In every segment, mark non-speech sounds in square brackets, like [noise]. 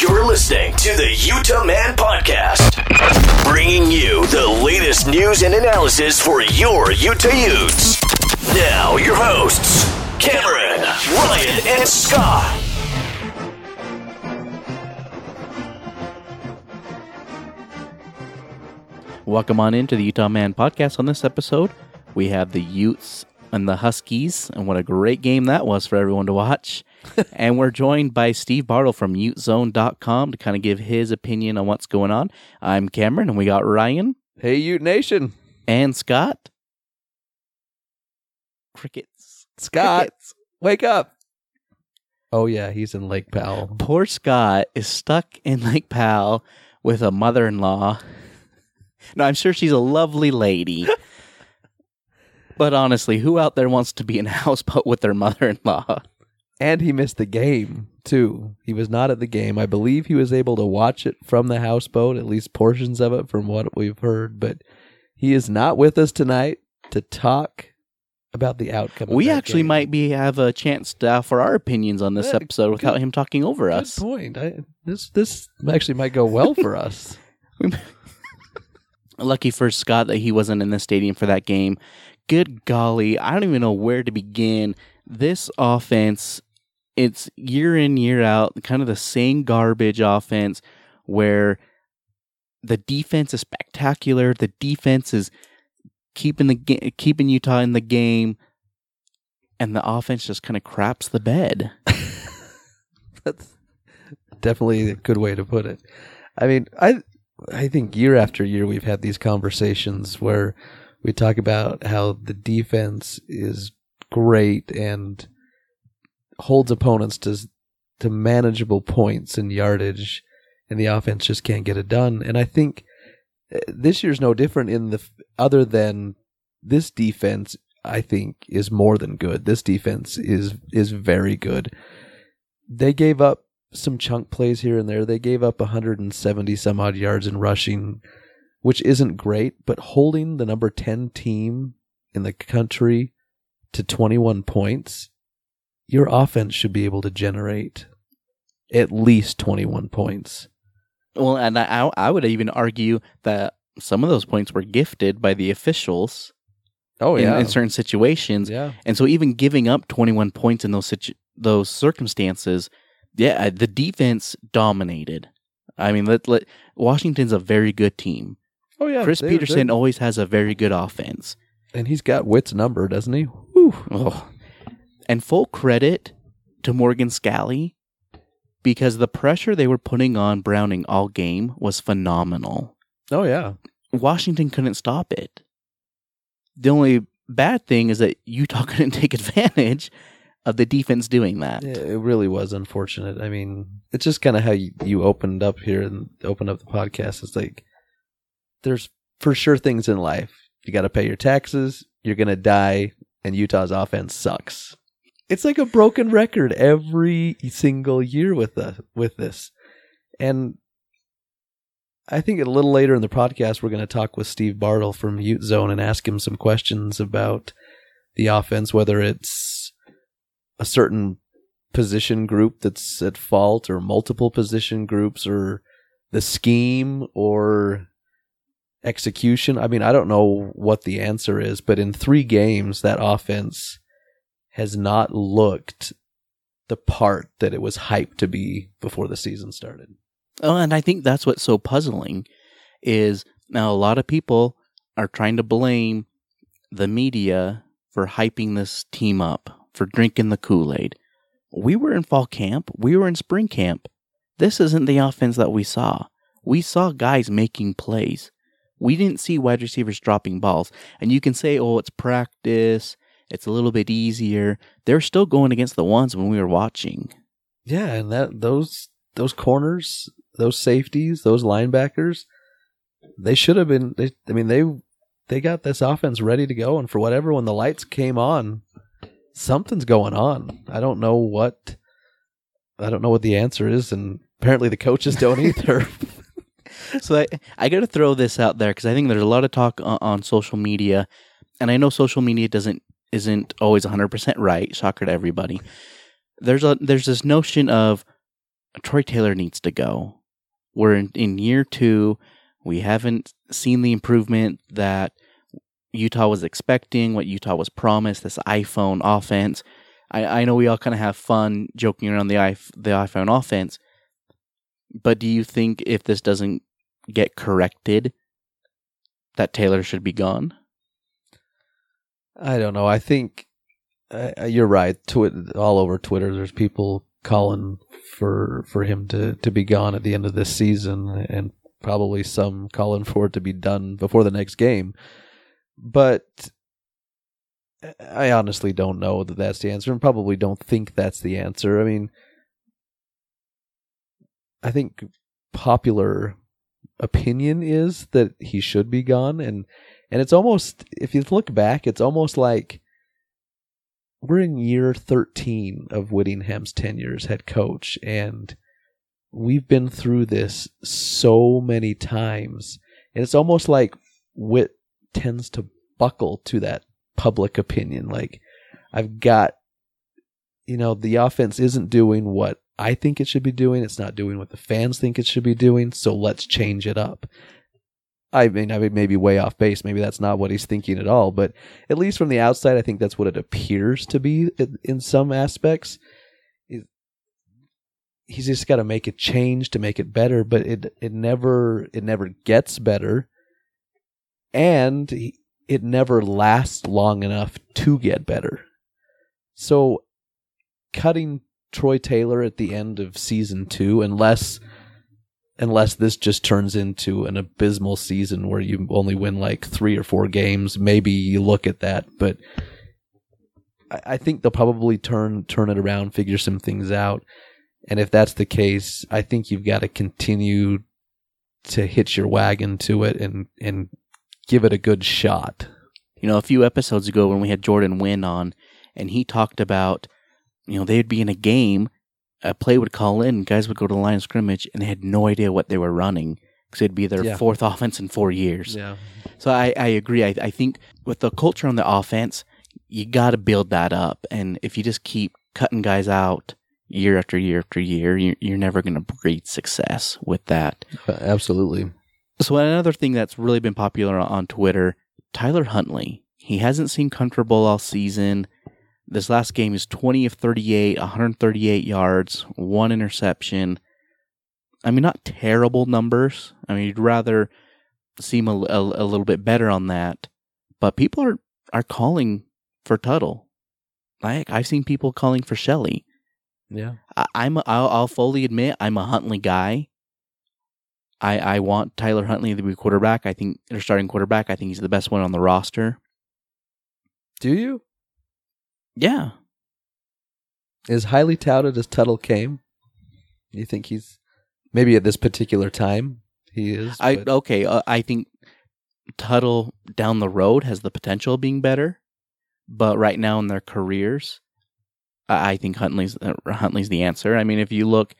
You're listening to the Utah Man Podcast, bringing you the latest news and analysis for your Utah Utes. Now, your hosts, Cameron, Ryan, and Scott. Welcome on into the Utah Man podcast. On this episode, we have the Utes and the Huskies, and what a great game that was for everyone to watch. [laughs] and we're joined by Steve Bartle from UteZone.com to kind of give his opinion on what's going on. I'm Cameron, and we got Ryan Hey, Ute Nation. and Scott. Crickets. Scott, Crickets. wake up. Oh, yeah, he's in Lake Powell. Poor Scott is stuck in Lake Powell with a mother in law. [laughs] No, I'm sure she's a lovely lady. [laughs] but honestly, who out there wants to be in a [laughs] houseboat with their mother in law? And he missed the game, too. He was not at the game. I believe he was able to watch it from the houseboat, at least portions of it from what we've heard. But he is not with us tonight to talk about the outcome. We actually game. might be have a chance to uh, offer our opinions on this Yeah, episode without good- him talking over Good us. point. I, this this actually might go well for [laughs] us. [laughs] Lucky for Scott that he wasn't in the stadium for that game. Good golly, I don't even know where to begin. This offense, it's year in, year out, kind of the same garbage offense where the defense is spectacular. The defense is keeping the keeping Utah in the game, and the offense just kind of craps the bed. [laughs] That's definitely a good way to put it. I mean, I I think year after year we've had these conversations where we talk about how the defense is great and holds opponents to to manageable points and yardage, and the offense just can't get it done. And I think uh, this year's no different in the other than this defense. I think is more than good. This defense is is very good they gave up some chunk plays here and there. They gave up 170 some odd yards in rushing, which isn't great, but holding the number 10 team in the country to 21 points, your offense should be able to generate at least 21 points. Well, and I, I would even argue that some of those points were gifted by the officials Oh, in, in certain situations. yeah. And so even giving up 21 points in those situ- those circumstances, yeah, the defense dominated. I mean, let, let, Washington's a very good team. Oh, yeah. Chris they- Petersen they- always has a very good offense. and he's got Whit's number, doesn't he? Whew. Oh. And full credit to Morgan Scalley because the pressure they were putting on Browning all game was phenomenal. Oh, yeah. Washington couldn't stop it. The only bad thing is that Utah [laughs] couldn't take advantage of the defense doing that. Yeah, it really was unfortunate. I mean, it's just kind of how you, you opened up here and opened up the podcast. It's like there's for sure things in life. You got to pay your taxes. You're gonna die, and Utah's offense sucks. It's like a broken record every single year with the with this, and I think a little later in the podcast we're going to talk with Steve Bartle from Ute Zone and ask him some questions about the offense, whether it's a certain position group that's at fault or multiple position groups or the scheme or execution. I mean, I don't know what the answer is, but in 3 games that offense has not looked the part that it was hyped to be before the season started. Oh, and I think that's what's so puzzling is now a lot of people are trying to blame the media for hyping this team up, for drinking the Kool-Aid. We were in fall camp, we were in spring camp. This isn't the offense that we saw. We saw guys making plays. We didn't see wide receivers dropping balls. And you can say, "Oh, it's practice. It's a little bit easier." They're still going against the ones when we were watching. Yeah, and that those those corners, those safeties, those linebackers, they should have been. They, I mean, they they got this offense ready to go, and for whatever, when the lights came on, something's going on. I don't know what. I don't know what the answer is, and apparently the coaches don't [laughs] either. So I, I got to throw this out there because I think there's a lot of talk on, on social media, and I know social media doesn't isn't always 100 percent right. Shocker to everybody. There's a there's this notion of Troy Taylor needs to go. We're in, in year two. We haven't seen the improvement that Utah was expecting, what Utah was promised, this iPhone offense. I, I know we all kind of have fun joking around the the iPhone offense, but do you think if this doesn't get corrected, that Taylor should be gone? I don't know. I think uh, you're right. Twi- all over Twitter, there's people calling for for him to to be gone at the end of this season, and probably some calling for it to be done before the next game. But I honestly don't know that that's the answer, and probably don't think that's the answer. I mean, I think popular opinion is that he should be gone, and and it's almost if you look back, it's almost like we're in year 13 of Whittingham's tenure as head coach, and we've been through this so many times, and it's almost like Whit tends to buckle to that public opinion. Like, I've got, you know, the offense isn't doing what I think it should be doing. It's not doing what the fans think it should be doing. So let's change it up. I mean, I may be way off base. Maybe that's not what he's thinking at all. But at least from the outside, I think that's what it appears to be in some aspects. He's just got to make a change to make it better, but it it never it never gets better, and it never lasts long enough to get better. So, cutting Troy Taylor at the end of season two, unless unless this just turns into an abysmal season where you only win like three or four games, maybe you look at that. But I, I think they'll probably turn turn it around, figure some things out. And if that's the case, I think you've got to continue to hitch your wagon to it and and give it a good shot. You know, a few episodes ago when we had Jordan Wynn on, and he talked about, you know, they'd be in a game, a play would call in, guys would go to the line of scrimmage, and they had no idea what they were running because it'd be their yeah. fourth [laughs] offense in four years. Yeah. So I, I agree. I, I think with the culture on the offense, you got to build that up. And if you just keep cutting guys out year after year after year, you're, you're never going to breed success with that. Uh, absolutely. So another thing that's really been popular on Twitter, Tyler Huntley. He hasn't seemed comfortable all season. This last game is 20 of 38, 138 yards, one interception. I mean, not terrible numbers. I mean, you'd rather seem a, a, a little bit better on that. But people are, are calling for Tuttle. Like I've seen people calling for Shelley. Yeah, I, am I'll, I'll fully admit I'm a Huntley guy. I, I want Tyler Huntley to be quarterback. I think or starting quarterback. I think he's the best one on the roster. Do you? Yeah. As highly touted as Tuttle came, you think he's maybe at this particular time he is? I but... okay. Uh, I think Tuttle down the road has the potential of being better, but right now in their careers, I, I think Huntley's uh, Huntley's the answer. I mean, if you look,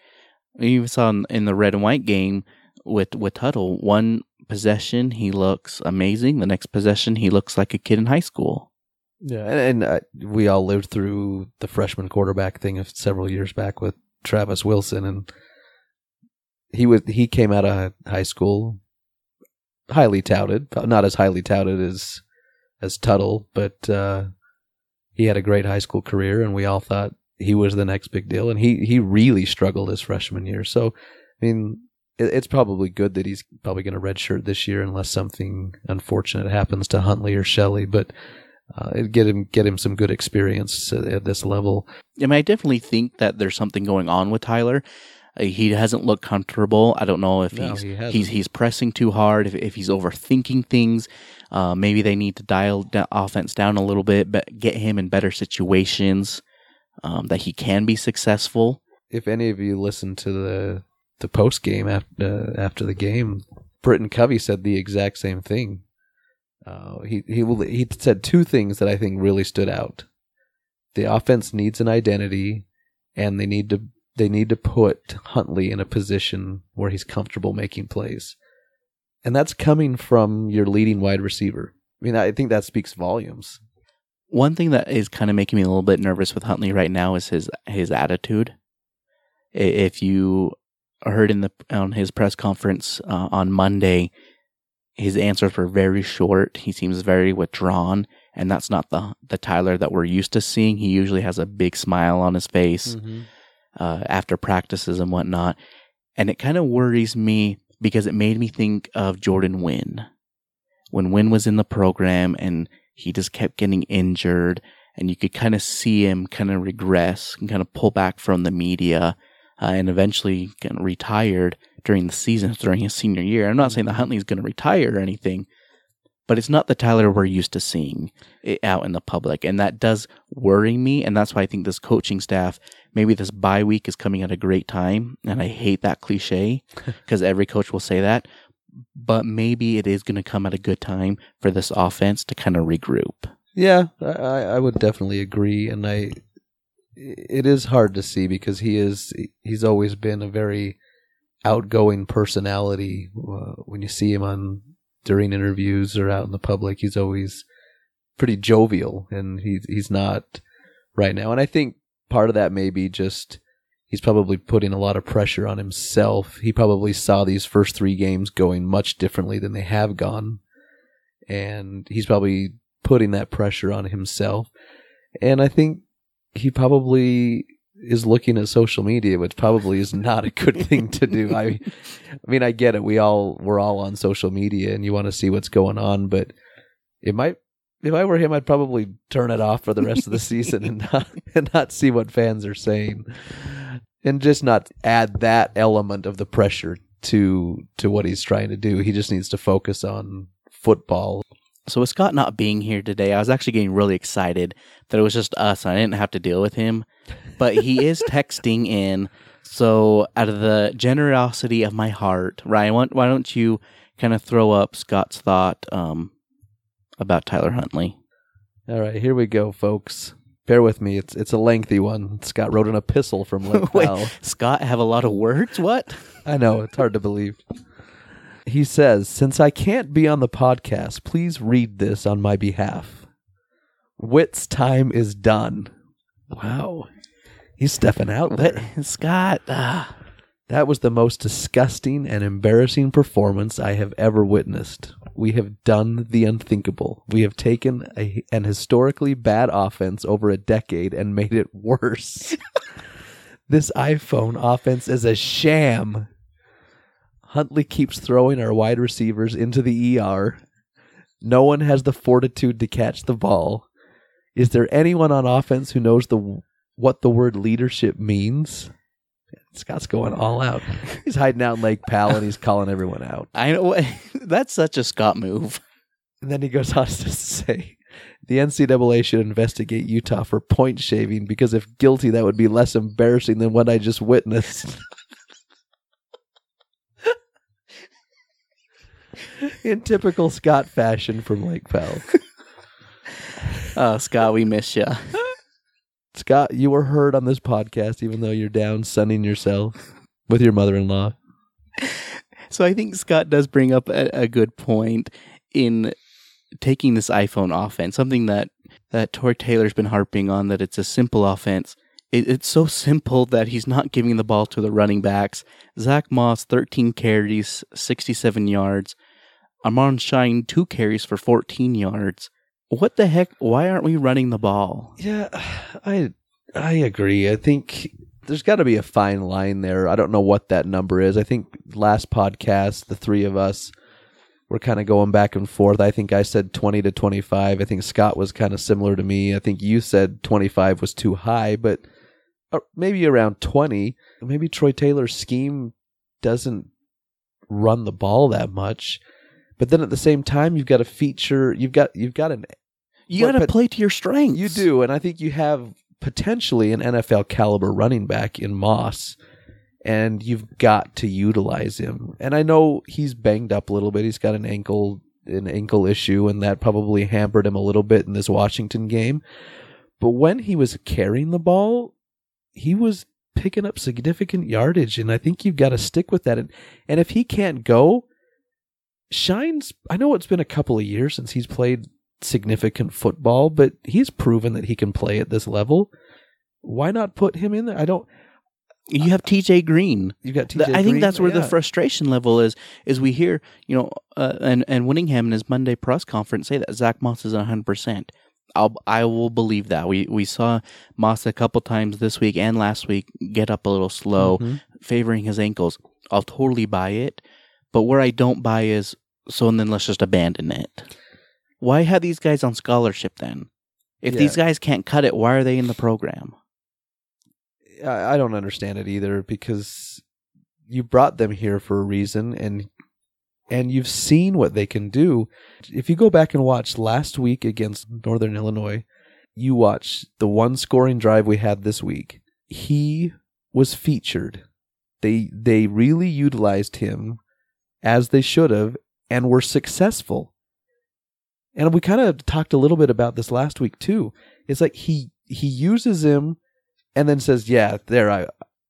you saw in, in the red and white game with with Tuttle. One possession he looks amazing. The next possession he looks like a kid in high school. Yeah, and, and uh, we all lived through the freshman quarterback thing of several years back with Travis Wilson, and he was he came out of high school highly touted, not as highly touted as as Tuttle, but uh, he had a great high school career, and we all thought he was the next big deal, and he he really struggled his freshman year. So, I mean, it's probably good that he's probably going to redshirt this year unless something unfortunate happens to Huntley or Shelley. But uh, get him get him some good experience at this level. I mean, I definitely think that there's something going on with Tyler. Uh, he hasn't looked comfortable. I don't know if no, he's he he's he's pressing too hard. If if he's overthinking things, uh, maybe they need to dial the offense down a little bit, but get him in better situations um, that he can be successful. If any of you listen to the the post game after uh, after the game, Britton Covey said the exact same thing. Uh, he he he said two things that I think really stood out. The offense needs an identity, and they need to they need to put Huntley in a position where he's comfortable making plays, and that's coming from your leading wide receiver. I mean, I think that speaks volumes. One thing that is kind of making me a little bit nervous with Huntley right now is his his attitude If you heard in the on his press conference uh, on Monday, his answers were very short. He seems very withdrawn, and that's not the the Tyler that we're used to seeing. He usually has a big smile on his face uh, after practices and whatnot. And it kind of worries me because it made me think of Jordan Wynn. When Wynn was in the program and he just kept getting injured, and you could kind of see him kind of regress and kind of pull back from the media, uh, and eventually retired during the season, during his senior year. I'm not saying that Huntley's going to retire or anything, but it's not the Tyler we're used to seeing out in the public. And that does worry me. And that's why I think this coaching staff, maybe this bye week is coming at a great time. And I hate that cliche [laughs] because every coach will say that. But maybe it is going to come at a good time for this offense to kind of regroup. Yeah, I I would definitely agree, and I it is hard to see because he is he's always been a very outgoing personality. Uh, when you see him on during interviews or out in the public, he's always pretty jovial, and he's he's not right now. And I think part of that may be just he's probably putting a lot of pressure on himself. He probably saw these first three games going much differently than they have gone, and he's probably putting that pressure on himself. And I think he probably is looking at social media, which probably is not a good thing to do. I, I mean, I get it. We all we're all on social media, and you want to see what's going on, but it might. If I were him, I'd probably turn it off for the rest of the season and not and not see what fans are saying, and just not add that element of the pressure to to what he's trying to do. He just needs to focus on football So with Scott not being here today, I was actually getting really excited that it was just us. and I didn't have to deal with him, but he is [laughs] texting in. So out of the generosity of my heart, Ryan, why, why don't you kind of throw up Scott's thought um, about Tyler Huntley? All right, here we go, folks. Bear with me. It's it's a lengthy one. Scott wrote an epistle from [laughs] Lake Wait, Powell. Scott have a lot of words? What? I know it's hard to believe. He says, "Since I can't be on the podcast, please read this on my behalf. Whit's time is done." Wow, he's stepping out. There. Scott. Ah. That was the most disgusting and embarrassing performance I have ever witnessed. We have done the unthinkable. We have taken a, an historically bad offense over a decade and made it worse. [laughs] this iPhone offense is a sham. Huntley keeps throwing our wide receivers into the ER. No one has the fortitude to catch the ball. Is there anyone on offense who knows the what the word leadership means? Scott's going all out. [laughs] He's hiding out in Lake Powell and he's calling everyone out. I know. [laughs] That's such a Scott move. And then he goes on [laughs] to say the NCAA should investigate Utah for point shaving because if guilty, that would be less embarrassing than what I just witnessed. [laughs] In typical Scott fashion from Lake Powell. [laughs] Oh, Scott, we miss you. Scott, you were heard on this podcast, even though you're down sunning yourself with your mother in law. So I think Scott does bring up a, a good point in taking this iPhone offense, something that that Troy Taylor's been harping on that it's a simple offense. It, it's so simple that he's not giving the ball to the running backs. Zach Moss, 13 carries, 67 yards. Armand Shyne, two carries for 14 yards. What the heck? Why aren't we running the ball? Yeah, I I agree. I think there's got to be a fine line there. I don't know what that number is. I think last podcast, the three of us were kind of going back and forth. I think I said 20 to 25. I think Scott was kind of similar to me. I think you said 25 was too high, but uh, maybe around 20. Maybe Troy Taylor's scheme doesn't run the ball that much. But then at the same time, you've got a feature. You've got you've got an You got to play to your strengths. you do, and I think you have potentially an NFL caliber running back in Moss, and you've got to utilize him. And I know he's banged up a little bit. He's got an ankle an ankle issue, and that probably hampered him a little bit in this Washington game. But when he was carrying the ball, he was picking up significant yardage, and I think you've got to stick with that. And and if he can't go, Shyne's. I know it's been a couple of years since he's played significant football, but he's proven that he can play at this level. Why not put him in there? I don't. You have TJ Green. You got TJ. I think Green, that's where the frustration level is. Is we hear, you know, uh, and and Whittingham in his Monday press conference say that Zach Moss is hundred percent. I'll I will believe that. We we saw Moss a couple times this week and last week get up a little slow, Mhm. favoring his ankles. I'll totally buy it. But where I don't buy is so and then let's just abandon it. Why have these guys on scholarship then? If Yeah. these guys can't cut it, why are they in the program? I, I don't understand it either because you brought them here for a reason and and you've seen what they can do. If you go back and watch last week against Northern Illinois, you watch the one scoring drive we had this week. He was featured. They they really utilized him as they should have and were successful. And we kind of talked a little bit about this last week too. It's like he he uses him and then says, "Yeah, there I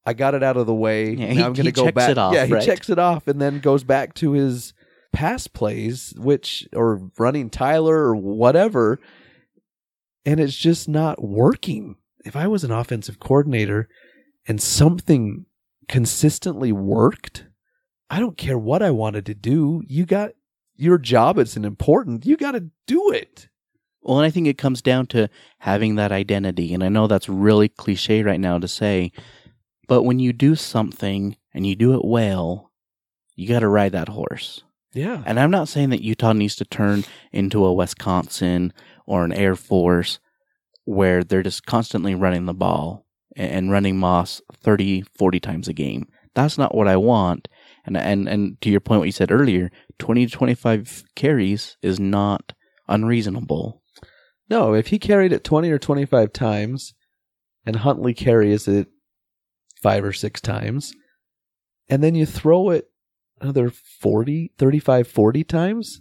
I got it out of the way. Yeah, now he- I'm going to go checks back." it off, yeah, he right? checks it off and then goes back to his pass plays, which or running Tyler or whatever, and it's just not working. If I was an offensive coordinator and something consistently worked, I don't care what I wanted to do. You got your job. It's an important. You got to do it. Well, and I think it comes down to having that identity. And I know that's really cliche right now to say, but when you do something and you do it well, you got to ride that horse. Yeah. And I'm not saying that Utah needs to turn into a Wisconsin or an Air Force where they're just constantly running the ball and and running Moss 30, 40 times a game. That's not what I want. And, and, and to your point, what you said earlier, 20 to 25 carries is not unreasonable. No, if he carried it 20 or 25 times and Huntley carries it five or six times, and then you throw it another 40, 35, 40 times,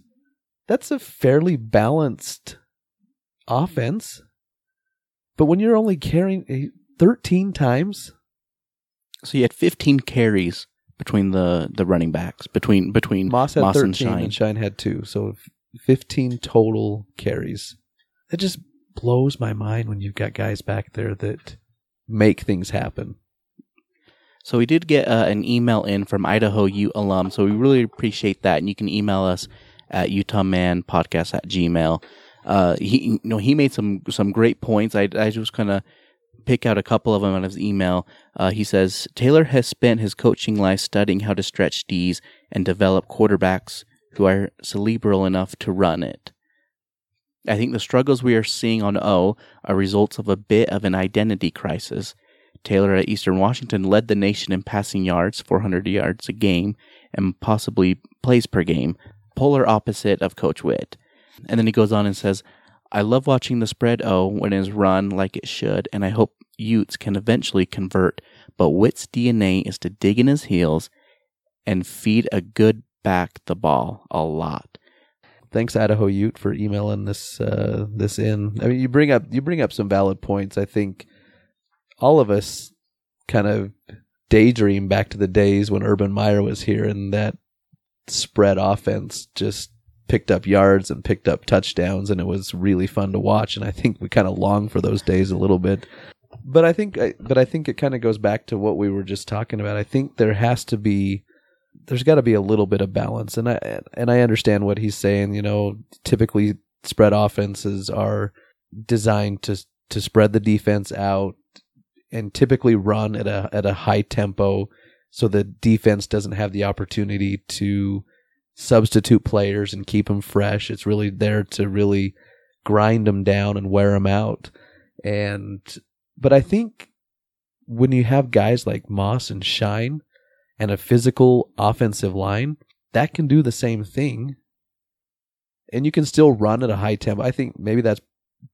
that's a fairly balanced offense. But when you're only carrying eh, 13 times, So you had 15 carries between the, the running backs between between Moss had Moss 13 and Shyne. and Shyne had two. So 15 total carries. That just blows my mind when you've got guys back there that make things happen. So we did get uh, an email in from Idaho U alum. So we really appreciate that, and you can email us at utahmanpodcast at gmail. Uh, he you know he made some some great points. I I just kind of pick out a couple of them out of his email. Uh, he says Taylor has spent his coaching life studying how to stretch D's and develop quarterbacks who are cerebral enough to run it. I think the struggles we are seeing on O are results of a bit of an identity crisis. Taylor at Eastern Washington led the nation in passing yards, 400 yards a game, and possibly plays per game, polar opposite of Coach Whit. And then he goes on and says, I love watching the spread O when it is run like it should, and I hope Utes can eventually convert. But Whit's DNA is to dig in his heels and feed a good back the ball a lot. Thanks Idaho Ute for emailing this uh, this in. I mean, you bring up you bring up some valid points. I think all of us kind of daydream back to the days when Urban Meyer was here and that spread offense just picked up yards and picked up touchdowns and it was really fun to watch and I think we kind of long for those days a little bit. But I think but I think it kind of goes back to what we were just talking about. I think there has to be there's got to be a little bit of balance and I and I understand what he's saying, you know, typically spread offenses are designed to to spread the defense out and typically run at a at a high tempo so the defense doesn't have the opportunity to substitute players and keep them fresh. It's really there to really grind them down and wear them out. And but I think when you have guys like Moss and Shyne and a physical offensive line, that can do the same thing. And you can still run at a high tempo. I think maybe that's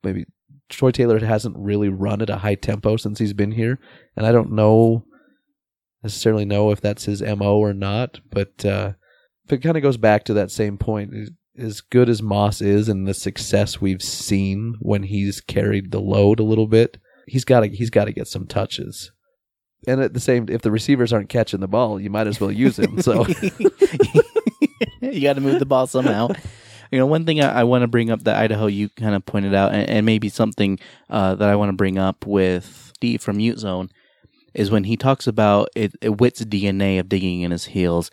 maybe Troy Taylor hasn't really run at a high tempo since he's been here, and I don't know necessarily know if that's his mo or not. But uh, it kind of goes back to that same point, as good as Moss is and the success we've seen when he's carried the load a little bit, he's got to he's got to get some touches. And at the same, if the receivers aren't catching the ball, you might as well use him. So [laughs] you got to move the ball somehow. You know, one thing I, I want to bring up that Idaho Ute kind of pointed out, and, and maybe something uh, that I want to bring up with Steve from Ute Zone, is when he talks about it, it Whit's DNA of digging in his heels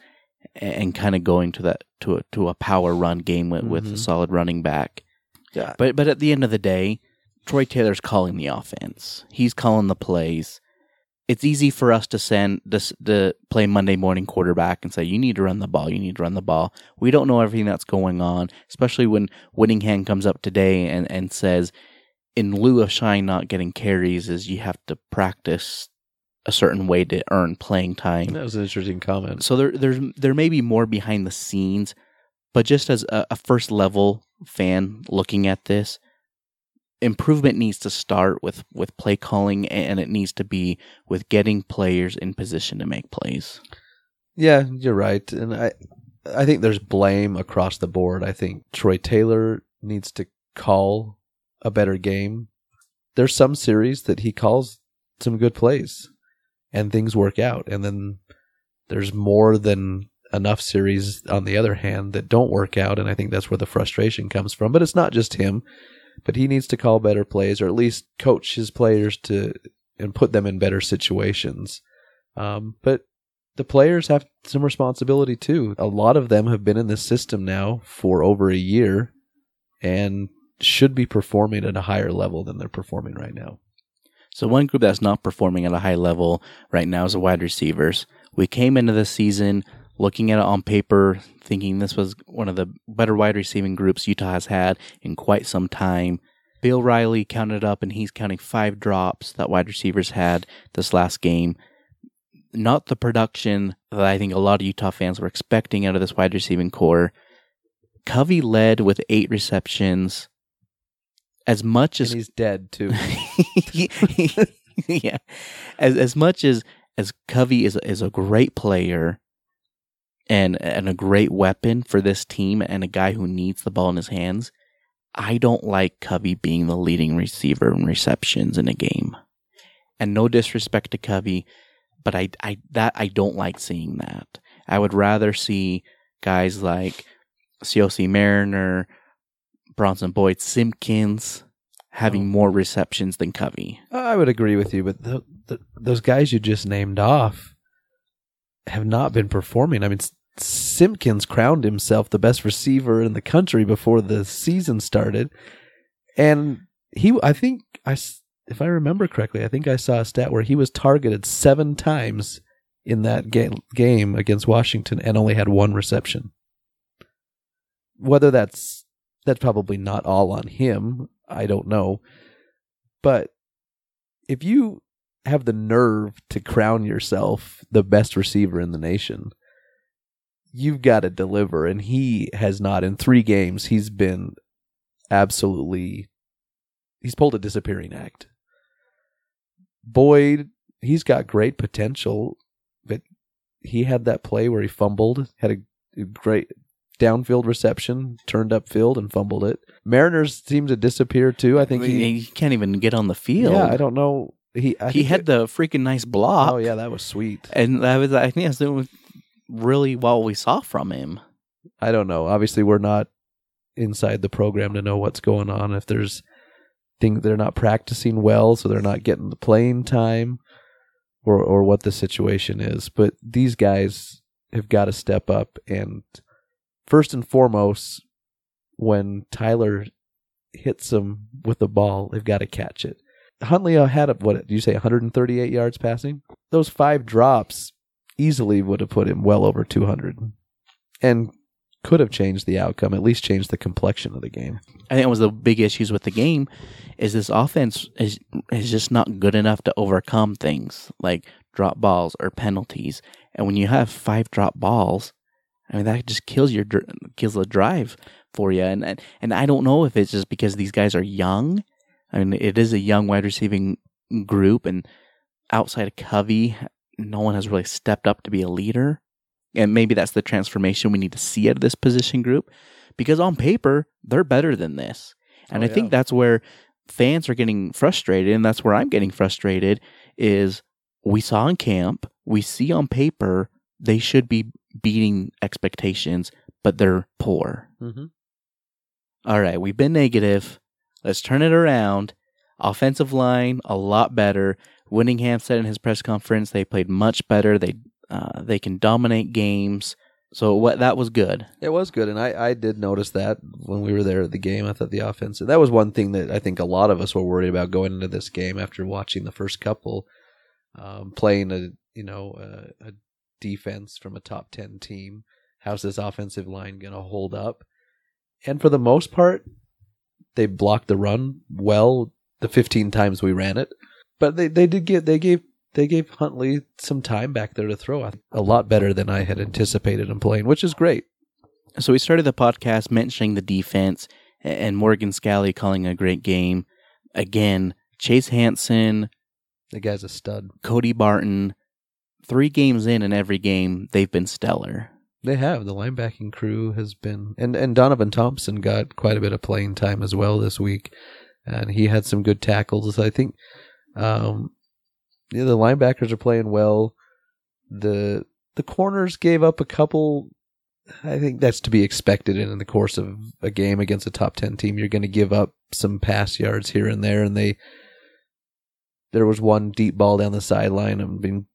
and, kind of going to that to a, to a power run game with, with a Mhm. solid running back. Yeah. But but at the end of the day, Troy Taylor's calling the offense. He's calling the plays. It's easy for us to send this to play Monday morning quarterback and say you need to run the ball. You need to run the ball. We don't know everything that's going on, especially when Whittingham comes up today and, and says, in lieu of Shyne not getting carries, is you have to practice a certain way to earn playing time. That was an interesting comment. So there there's there may be more behind the scenes, but just as a, a first level fan looking at this, improvement needs to start with with play calling and it needs to be with getting players in position to make plays. Yeah, you're right, and I I think there's blame across the board. I think Troy Taylor needs to call a better game. There's some series that he calls some good plays, and things work out, and then there's more than enough series on the other hand that don't work out, and I think that's where the frustration comes from. But it's not just him, but he needs to call better plays, or at least coach his players to and put them in better situations. Um, but the players have some responsibility too. A lot of them have been in this system now for over a year and should be performing at a higher level than they're performing right now. So one group that's not performing at a high level right now is the wide receivers. We came into the season looking at it on paper, thinking this was one of the better wide receiving groups Utah has had in quite some time. Bill Riley counted up, and he's counting five drops that wide receivers had this last game. Not the production that I think a lot of Utah fans were expecting out of this wide receiving core. Covey led with eight receptions. As much And as he's dead too. [laughs] yeah, as as much as as Covey is is a great player and and a great weapon for this team and a guy who needs the ball in his hands, I don't like Covey being the leading receiver in receptions in a game. And no disrespect to Covey, but I I that I don't like seeing that. I would rather see guys like Siaosi Mariner, Bronson Boyd, Simpkins having Oh. more receptions than Covey. I would agree with you, but the, the, those guys you just named off have not been performing. I mean, Simpkins crowned himself the best receiver in the country before the season started, and he, I think, I, if I remember correctly, I think I saw a stat where he was targeted seven times in that ga- game against Washington and only had one reception. Whether that's that's probably not all on him, I don't know, but if you have the nerve to crown yourself the best receiver in the nation, you've got to deliver. And he has not. In three games, he's been absolutely. He's pulled a disappearing act. Boyd, he's got great potential, but he had that play where he fumbled, had a great downfield reception, turned upfield and fumbled it. Mariners seem to disappear too. I think he, he can't even get on the field. yeah, I don't know. He I he had it- the freaking nice block. Oh yeah, that was sweet. and that was I think that's the- really what we saw from him. I don't know. Obviously, we're not inside the program to know what's going on. If there's things they're not practicing well, so they're not getting the playing time, or or what the situation is. But these guys have got to step up and first and foremost, when Tyler hits them with the ball, they've got to catch it. Huntley had what do you say 138 yards passing? Those five drops easily would have put him well over 200 and could have changed the outcome, at least changed the complexion of the game. I think it was the big issues with the game is this offense is is just not good enough to overcome things like drop balls or penalties. And when you have five drop balls, I mean that just kills your kills the drive for you. And and, and I don't know if it's just because these guys are young. I mean, it is a young wide receiving group, and outside of Covey, no one has really stepped up to be a leader. And maybe that's the transformation we need to see out of this position group, because on paper they're better than this. And Oh, I think that's where fans are getting frustrated, and that's where I'm getting frustrated. Is we saw in camp, we see on paper they should be beating expectations, but they're poor. Mm-hmm. All right, we've been negative. Let's turn it around. Offensive line, a lot better. Whittingham said in his press conference they played much better. They uh, they can dominate games. So what that was good. It was good, and I, I did notice that when we were there at the game. I thought the offense that was one thing that I think a lot of us were worried about going into this game after watching the first couple, um, playing a you know a, a defense from a top ten team. How's this offensive line going to hold up? And for the most part, they blocked the run well. The fifteen times we ran it, but they they did give they gave they gave Huntley some time back there to throw a lot better than I had anticipated him playing, which is great. So we started the podcast mentioning the defense and Morgan Scalley calling a great game. Again, Chase Hansen, the guy's a stud. Cody Barton, three games in, and every game they've been stellar. They have. The linebacking crew has been, and and Donovan Thompson got quite a bit of playing time as well this week, and he had some good tackles. I think um, yeah, the linebackers are playing well. The the corners gave up a couple. I think that's to be expected in, in the course of a game against a top ten team. You're going to give up some pass yards here and there, and they. There was one deep ball down the sideline and being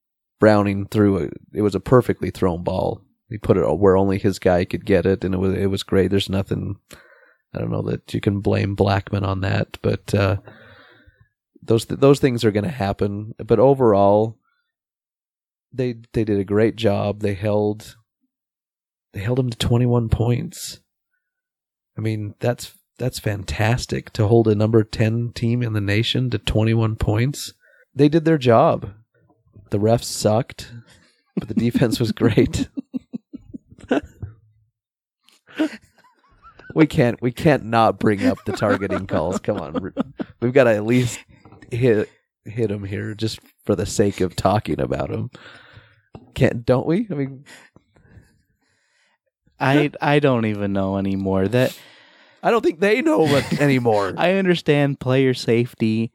Browning threw it. It was a perfectly thrown ball. He put it where only his guy could get it, and it was it was great. There's nothing. I don't know that you can blame Blackmon on that, but uh, those those things are going to happen. But overall, they they did a great job. They held they held them to 21 points. I mean, that's that's fantastic to hold a number 10 team in the nation to 21 points. They did their job. The refs sucked, but the defense was great. we can't we can't not bring up the targeting calls. Come on. We've got to at least hit hit him here just for the sake of talking about him. Can't don't we? I mean, I I don't even know anymore. That I don't think they know anymore. I understand player safety.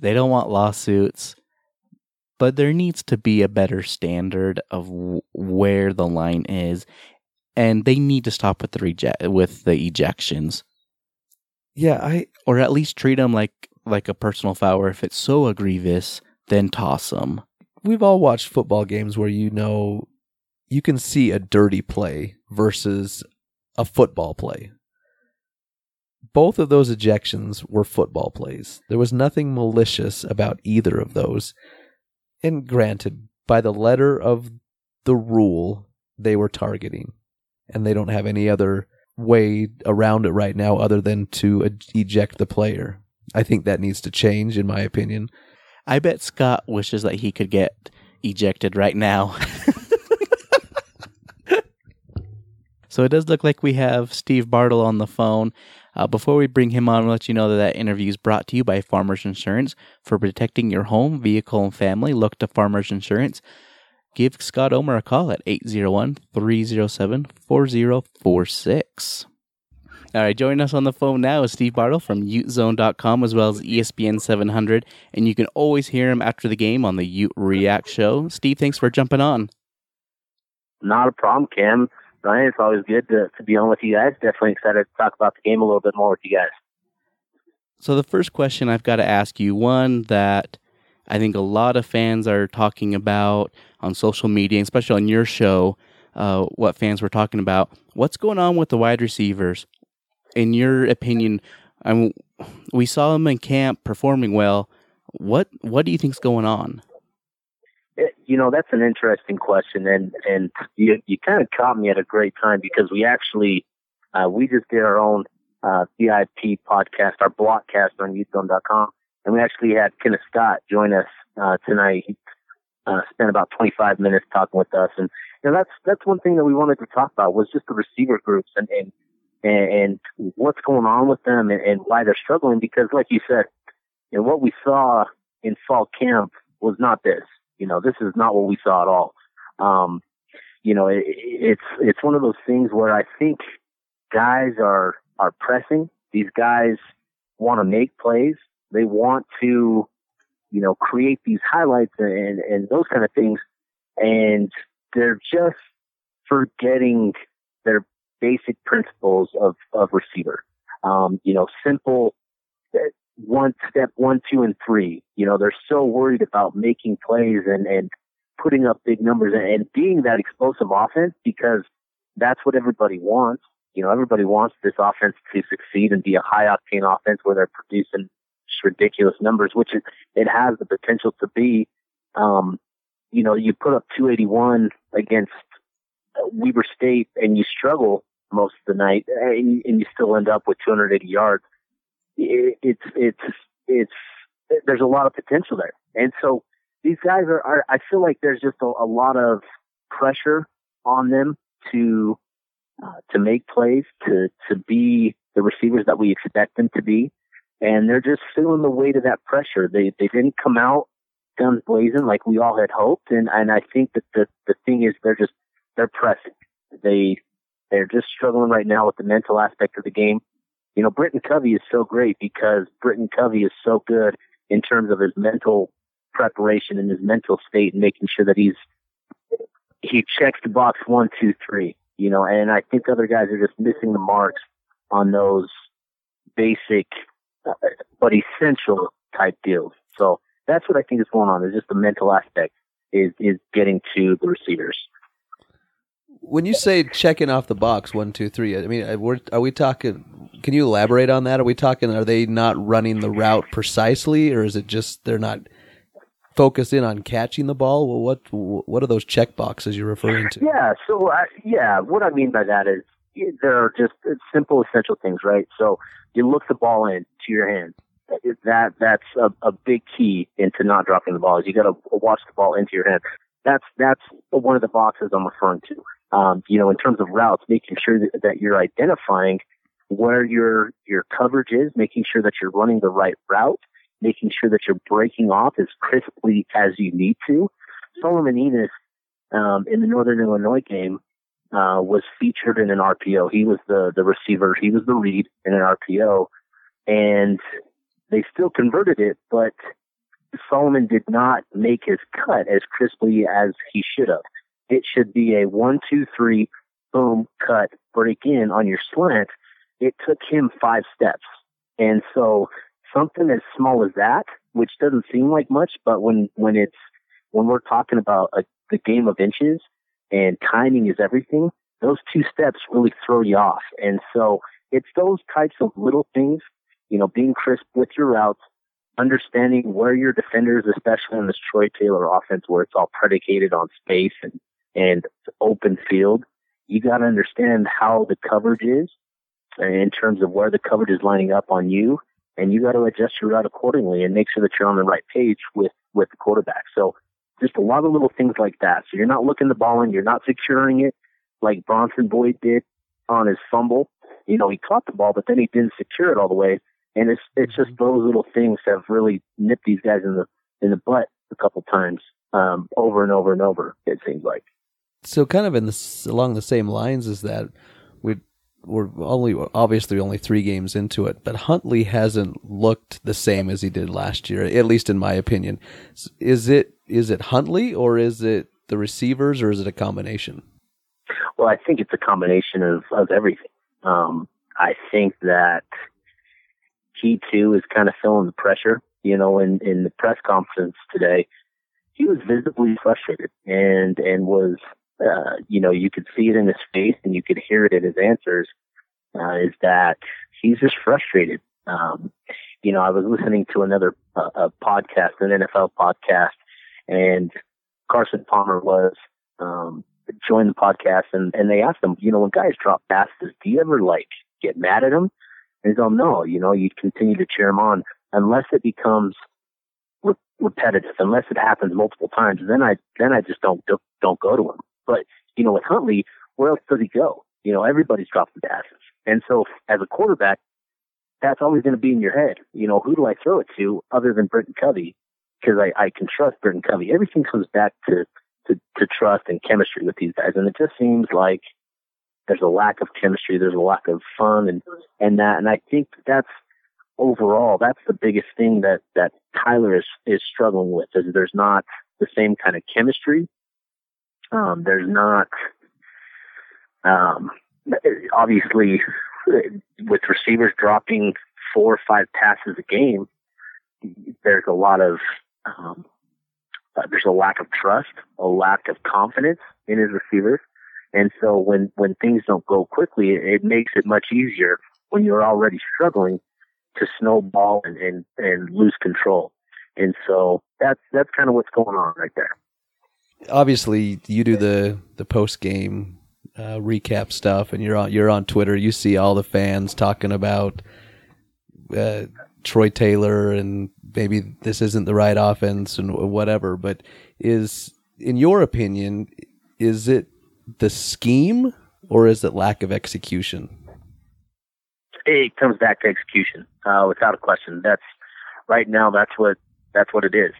They don't want lawsuits, but there needs to be a better standard of w- where the line is, and they need to stop with the reject with the ejections. Yeah, I or at least treat them like like a personal foul, or if it's so egregious, then toss them. We've all watched football games where you know you can see a dirty play versus a football play. Both of those ejections were football plays. There was nothing malicious about either of those. And granted, by the letter of the rule, they were targeting. And they don't have any other way around it right now other than to eject the player. I think that needs to change, in my opinion. I bet Scott wishes that he could get ejected right now. [laughs] so it does look like we have Steve Bartle on the phone. Uh, before we bring him on, I'll let you know that that interview is brought to you by Farmers Insurance. For protecting your home, vehicle, and family, look to Farmers Insurance. Give Scott Omer a call at 801 307 4046. All right, joining us on the phone now is Steve Bartle from UteZone.com as well as ESPN 700, and you can always hear him after the game on the Ute React show. Steve, thanks for jumping on. Not a problem, Cam. Ryan, it's always good to, to be on with you guys. Definitely excited to talk about the game a little bit more with you guys. So, the first question I've got to ask you one that I think a lot of fans are talking about on social media, especially on your show, uh, what fans were talking about. What's going on with the wide receivers? in your opinion, I we saw them in camp performing well. What what do you think's going on? Eh, you know, that's an interesting question, and and you you kind of caught me at a great time because we actually uh, we just did our own uh, VIP podcast, our blockcast on UteZone.com, and we actually had Kenneth Scott join us uh, tonight. He uh, spent about 25 minutes talking with us, and you know that's that's one thing that we wanted to talk about was just the receiver groups and and and, and what's going on with them and, and why they're struggling. Because, like you said, you know, what we saw in fall camp was not this. You know, this is not what we saw at all. Um, you know, it, it's it's one of those things where I think guys are are pressing. These guys want to make plays. They want to, you know, create these highlights and and those kind of things, and they're just forgetting their basic principles of, of receiver. Um, you know, simple, one step one, two, and three. You know, they're so worried about making plays and, and putting up big numbers and, and being that explosive offense because that's what everybody wants. You know, everybody wants this offense to succeed and be a high octane offense where they're producing ridiculous numbers, which it, it has the potential to be. Um, you know, you put up 281 against Weber State and you struggle most of the night and, and you still end up with 280 yards. It, it's, it's, it's, there's a lot of potential there. And so these guys are, are I feel like there's just a, a lot of pressure on them to, uh, to make plays, to, to be the receivers that we expect them to be. And they're just feeling the weight of that pressure. They, they didn't come out guns blazing like we all had hoped. And, and I think that the, the thing is they're just, they're pressing. They, they're just struggling right now with the mental aspect of the game. You know, Britton Covey is so great because Britton Covey is so good in terms of his mental preparation and his mental state and making sure that he's, he checks the box one, two, three, you know, and I think other guys are just missing the marks on those basic, uh, but essential type deals. So that's what I think is going on. Is just the mental aspect is is getting to the receivers. When you say checking off the box one two three, I mean, uh, are we talking? Can you elaborate on that? Are we talking? Are they not running the route precisely, or is it just they're not focused in on catching the ball? Well, what what are those check boxes you're referring to? Yeah, so uh, yeah, what I mean by that is there are just simple, essential things, right? So you look the ball in to your hand that that's a, a big key into not dropping the ball. Is you got to watch the ball into your hand. That's that's one of the boxes I'm referring to. Um, you know, in terms of routes, making sure that, that you're identifying where your your coverage is, making sure that you're running the right route, making sure that you're breaking off as crisply as you need to. Solomon Enis um, in the Northern Illinois game uh, was featured in an RPO. He was the the receiver. He was the read in an RPO, and they still converted it, but Solomon did not make his cut as crisply as he should have. It should be a one, two, three, boom, cut, break in on your slant. It took him five steps. And so something as small as that, which doesn't seem like much, but when, when it's, when we're talking about a, the game of inches and timing is everything, those two steps really throw you off. And so it's those types of little things you know, being crisp with your routes, understanding where your defenders, especially in this Troy Taylor offense where it's all predicated on space and, and open field, you got to understand how the coverage is in terms of where the coverage is lining up on you. And you got to adjust your route accordingly and make sure that you're on the right page with, with the quarterback. So just a lot of little things like that. So you're not looking the ball in, you're not securing it like Bronson Boyd did on his fumble. You know, he caught the ball, but then he didn't secure it all the way. And it's it's just those little things that have really nipped these guys in the in the butt a couple times, um, over and over and over. It seems like. So, kind of in the along the same lines as that, we we're only obviously only three games into it, but Huntley hasn't looked the same as he did last year, at least in my opinion. Is it is it Huntley or is it the receivers or is it a combination? Well, I think it's a combination of of everything. Um, I think that he too is kind of feeling the pressure. You know, in in the press conference today, he was visibly frustrated and and was, uh, you know, you could see it in his face and you could hear it in his answers. Uh, is that he's just frustrated. Um, you know, I was listening to another uh, a podcast, an NFL podcast, and Carson Palmer was um, joined the podcast, and and they asked him, you know, when guys drop passes, do you ever like get mad at them? And he's going, no, you know, you continue to cheer him on unless it becomes re- repetitive, unless it happens multiple times. Then I, then I just don't, don't go to him. But, you know, with Huntley, where else does he go? You know, everybody's dropping passes. And so as a quarterback, that's always going to be in your head. You know, who do I throw it to other than Britton Covey? Because I, I can trust Britton Covey. Everything comes back to, to, to trust and chemistry with these guys. And it just seems like there's a lack of chemistry, there's a lack of fun and, and that, and I think that's overall, that's the biggest thing that, that Tyler is, is struggling with is there's not the same kind of chemistry. Um, there's not, um, obviously with receivers dropping four or five passes a game, there's a lot of um, uh, there's a lack of trust, a lack of confidence in his receivers, and so when when things don't go quickly, it, it makes it much easier when you're already struggling to snowball and, and and lose control. And so that's that's kind of what's going on right there. Obviously, you do the the post game uh, recap stuff, and you're on you're on Twitter. You see all the fans talking about uh, Troy Taylor and maybe this isn't the right offense and whatever. But is in your opinion, is it the scheme or is it lack of execution? It comes back to execution, uh, without a question. That's right now. That's what that's what it is.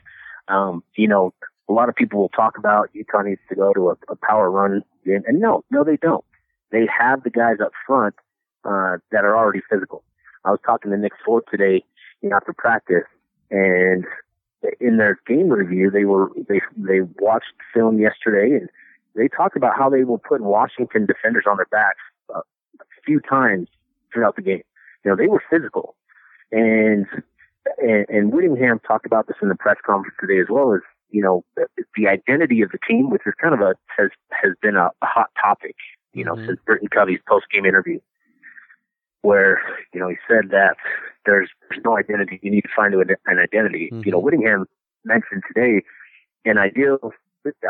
Um, you know, a lot of people will talk about Utah needs to go to a, a power run game, and no, no, they don't. They have the guys up front uh, that are already physical. I was talking to Nick Ford today you know, after practice, and in their game review, they were they they watched film yesterday, and they talked about how they were putting Washington defenders on their backs a few times throughout the game. You know, they were physical, and and, and Whittingham talked about this in the press conference today as well as you know the, the identity of the team, which is kind of a has has been a, hot topic, you know, mm-hmm. since Britton Covey's post game interview, where you know he said that there's there's no identity, you need to find an identity. Mm-hmm. You know, mm-hmm. Whittingham mentioned today, an ideal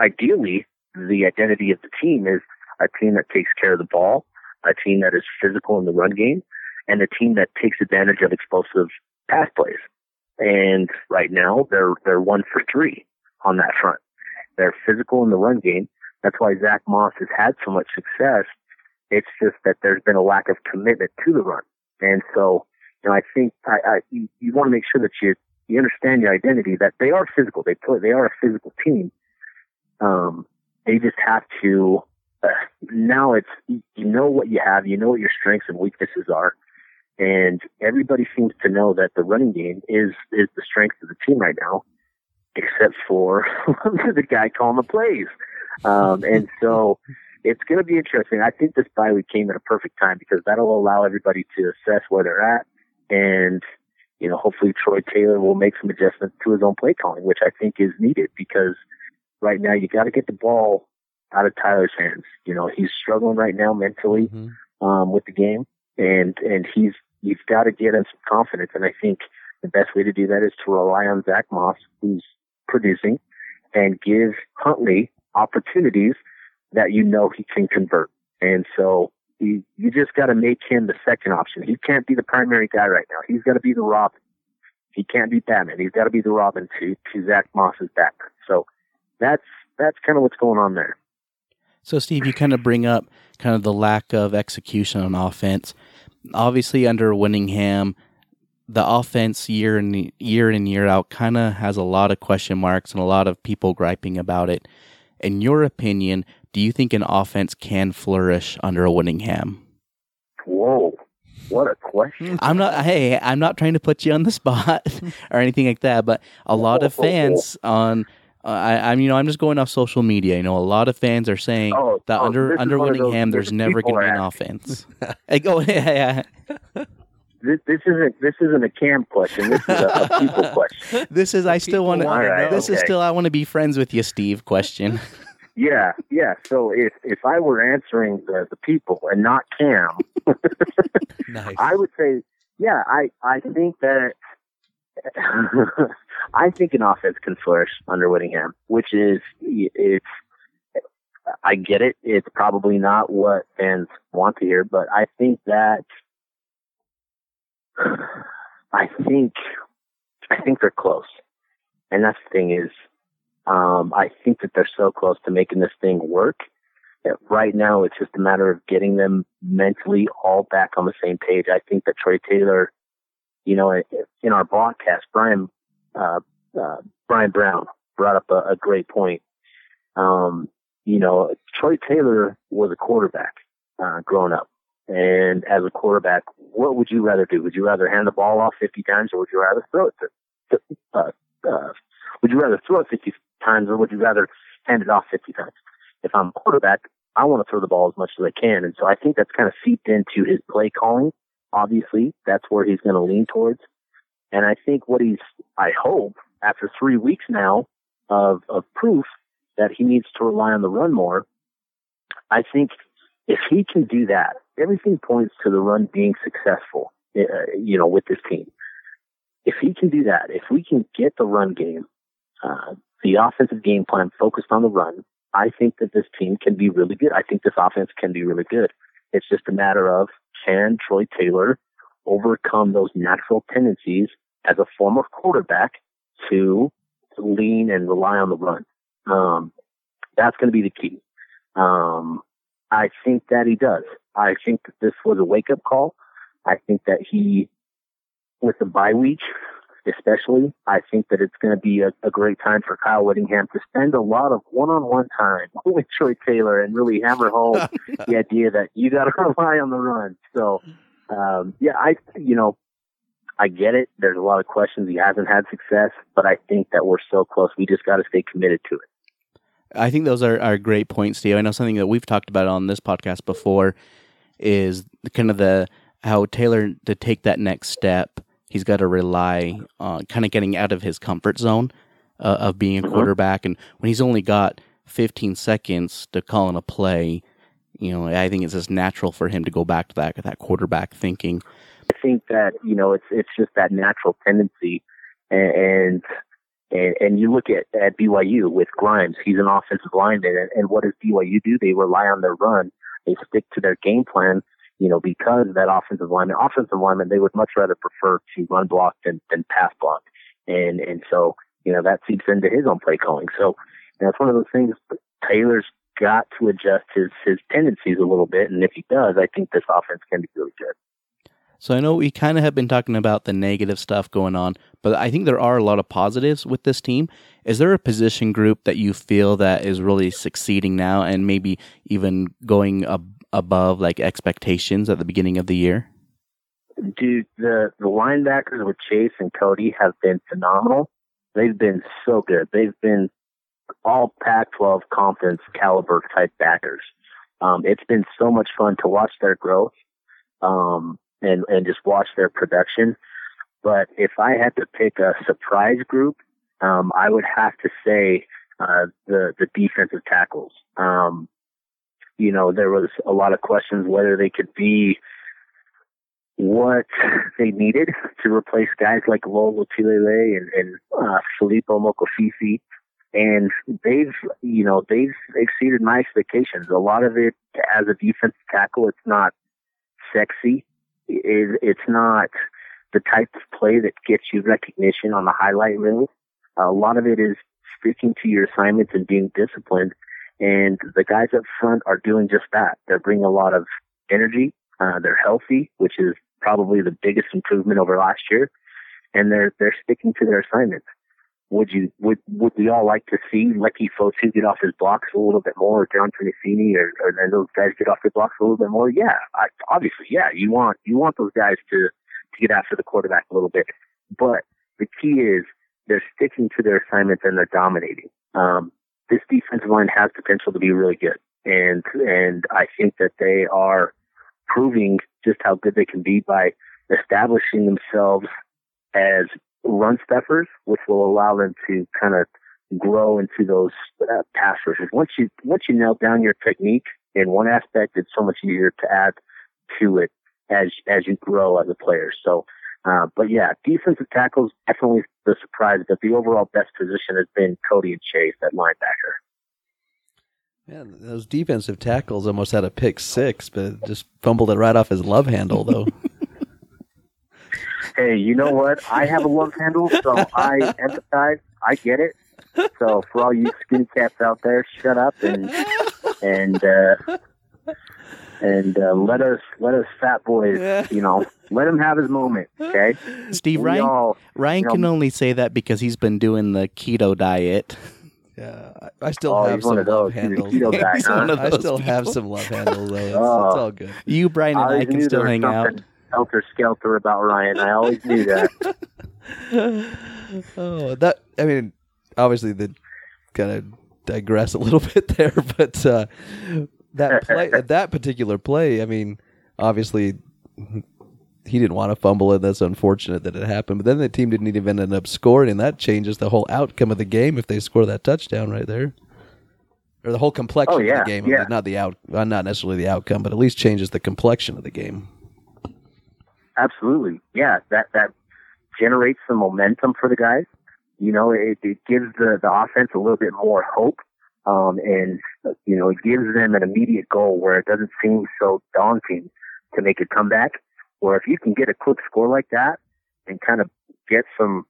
ideally the identity of the team is a team that takes care of the ball, a team that is physical in the run game, and a team that takes advantage of explosive pass plays. And right now they're they're one for three on that front. They're physical in the run game. That's why Zach Moss has had so much success. It's just that there's been a lack of commitment to the run. And so, you know, I think I, I you, you want to make sure that you you understand your identity that they are physical. They play. They are a physical team. Um, they just have to. Uh, now it's you know what you have. You know what your strengths and weaknesses are and everybody seems to know that the running game is is the strength of the team right now, except for [laughs] the guy calling the plays. Um, and so it's going to be interesting. I think this bye week came at a perfect time because that'll allow everybody to assess where they're at, and you know hopefully Troy Taylor will make some adjustments to his own play calling, which I think is needed because right now you got to get the ball out of Tyler's hands. You know he's struggling right now mentally mm-hmm. um, with the game and and he's you've got to get him some confidence. And I think the best way to do that is to rely on Zach Moss, who's producing, and give Huntley opportunities that you know he can convert. And so you, you just got to make him the second option. He can't be the primary guy right now. He's got to be the Robin. He can't be Batman. He's got to be the Robin to, to Zach Moss's Batman. So that's, that's kind of what's going on there. So, Steve, you kind of bring up kind of the lack of execution on offense. Obviously, under Whittingham, the offense year in year in year out kind of has a lot of question marks and a lot of people griping about it. In your opinion, do you think an offense can flourish under a Whittingham? Whoa, what a question! I'm not. Hey, I'm not trying to put you on the spot [laughs] or anything like that, but a lot of fans on uh, I, I'm, you know, I'm just going off social media. You know, a lot of fans are saying oh, that oh, under under Whittingham, there's never going to be an offense. [laughs] Go, yeah, yeah. [laughs] This, this isn't this isn't a cam question. This is a, a people [laughs] question. This is I still want to. Right, this okay. is still I want to be friends with you, Steve. Question. [laughs] Yeah, yeah. So if if I were answering the the people and not Cam, [laughs] nice. I would say, yeah, I I think that I think an offense can flourish under Whittingham, which is it's. I get it. It's probably not what fans want to hear, but I think that I think I think they're close, and that's the thing is, um, I think that they're so close to making this thing work. That right now, it's just a matter of getting them mentally all back on the same page. I think that Troy Taylor, you know, in our broadcast, Brian uh, uh, Brian Brown brought up a, a great point. Um, you know, Troy Taylor was a quarterback uh, growing up, and as a quarterback, what would you rather do? Would you rather hand the ball off 50 times, or would you rather throw it? To, uh, uh, would you rather throw it 50 times, or would you rather hand it off 50 times? If I'm a quarterback, I want to throw the ball as much as I can, and so I think that's kind of seeped into his play calling obviously, that's where he's going to lean towards. And I think what he's, I hope, after three weeks now of, of proof that he needs to rely on the run more, I think if he can do that, everything points to the run being successful, uh, you know, with this team. If he can do that, if we can get the run game, uh, the offensive game plan focused on the run, I think that this team can be really good. I think this offense can be really good. It's just a matter of can Troy Taylor overcome those natural tendencies as a former quarterback to lean and rely on the run. Um, that's going to be the key. Um, I think that he does. I think that this was a wake up call. I think that he, with the bye week, especially, I think that it's going to be a, a great time for Kyle Whittingham to spend a lot of one-on-one time [laughs] with Troy Taylor and really hammer home [laughs] the idea that you got to [laughs] rely on the run. So, um, yeah, I, you know, I get it. There's a lot of questions. He hasn't had success, but I think that we're so close. We just got to stay committed to it. I think those are, are great points, Steve. I know something that we've talked about on this podcast before is kind of the how Taylor to take that next step. He's got to rely on kind of getting out of his comfort zone uh, of being a mm-hmm. quarterback, and when he's only got 15 seconds to call in a play, you know, I think it's just natural for him to go back to that that quarterback thinking. I think that you know it's it's just that natural tendency, and and, and and you look at, at BYU with Grimes, he's an offensive lineman, and, and what does BYU do? They rely on their run. They stick to their game plan, you know, because that offensive lineman, offensive lineman, they would much rather prefer to run block than, than pass block. And, and so, you know, that seeps into his own play calling. So, it's one of those things Taylor's got to adjust his, his tendencies a little bit. And if he does, I think this offense can be really good. So I know we kind of have been talking about the negative stuff going on, but I think there are a lot of positives with this team. Is there a position group that you feel that is really succeeding now and maybe even going ab- above like expectations at the beginning of the year? Dude, the the linebackers with Chase and Cody have been phenomenal. They've been so good. They've been all Pac-12 conference caliber type backers. Um, it's been so much fun to watch their growth. Um, and and just watch their production. But if I had to pick a surprise group, um, I would have to say uh, the the defensive tackles. Um, you know, there was a lot of questions whether they could be what they needed to replace guys like Lowell Lotulelei and, and uh, Filipo Mokofisi. And they've, you know, they've exceeded my expectations. A lot of it as a defensive tackle, it's not sexy it's not the type of play that gets you recognition on the highlight reel. A lot of it is sticking to your assignments and being disciplined. And the guys up front are doing just that. They're bringing a lot of energy. Uh, they're healthy, which is probably the biggest improvement over last year. And they're, they're sticking to their assignments would you would would we all like to see Leki Fotu get off his blocks a little bit more, or John Penisini, or, or those guys get off their blocks a little bit more? Yeah, I, obviously, yeah. You want you want those guys to to get after the quarterback a little bit, but the key is they're sticking to their assignments and they're dominating. Um, this defensive line has potential to be really good, and and I think that they are proving just how good they can be by establishing themselves as run stuffers, which will allow them to kind of grow into those uh, pass rushers. Once you once you nail down your technique in one aspect, it's so much easier to add to it as as you grow as a player. So, uh, but yeah, defensive tackles definitely the surprise, but the overall best position has been Cody and Chase at linebacker. Man, those defensive tackles almost had a pick six, but just fumbled it right off his love handle, though. [laughs] hey, you know what? I have a love handle, so I empathize. I get it. So for all you skinny cats out there, shut up and and uh, and uh, let us let us fat boys, you know, let him have his moment. Okay, Steve we Ryan. All, Ryan you know, can only say that because he's been doing the keto diet. Yeah, I still oh, have [laughs] some love handles. Guy, huh? I still people. have some love handles though. It's, oh. it's all good. You, Brian, and I, I can still hang out helter skelter about Ryan. I always knew that. [laughs] oh, that I mean, obviously the kind of digress a little [laughs] bit there, but uh, that play, [laughs] that particular play, I mean, obviously he didn't want to fumble it. That's unfortunate that it happened. But then the team didn't even end up scoring, and that changes the whole outcome of the game if they score that touchdown right there, or the whole complexion Oh, yeah, of the game. yeah. Not the out, uh, not necessarily the outcome, but at least changes the complexion of the game. Absolutely. Yeah, that that generates some momentum for the guys. You know, it, it gives the, the offense a little bit more hope. Um, and, you know, it gives them an immediate goal where it doesn't seem so daunting to make a comeback. Where if you can get a quick score like that and kind of get some,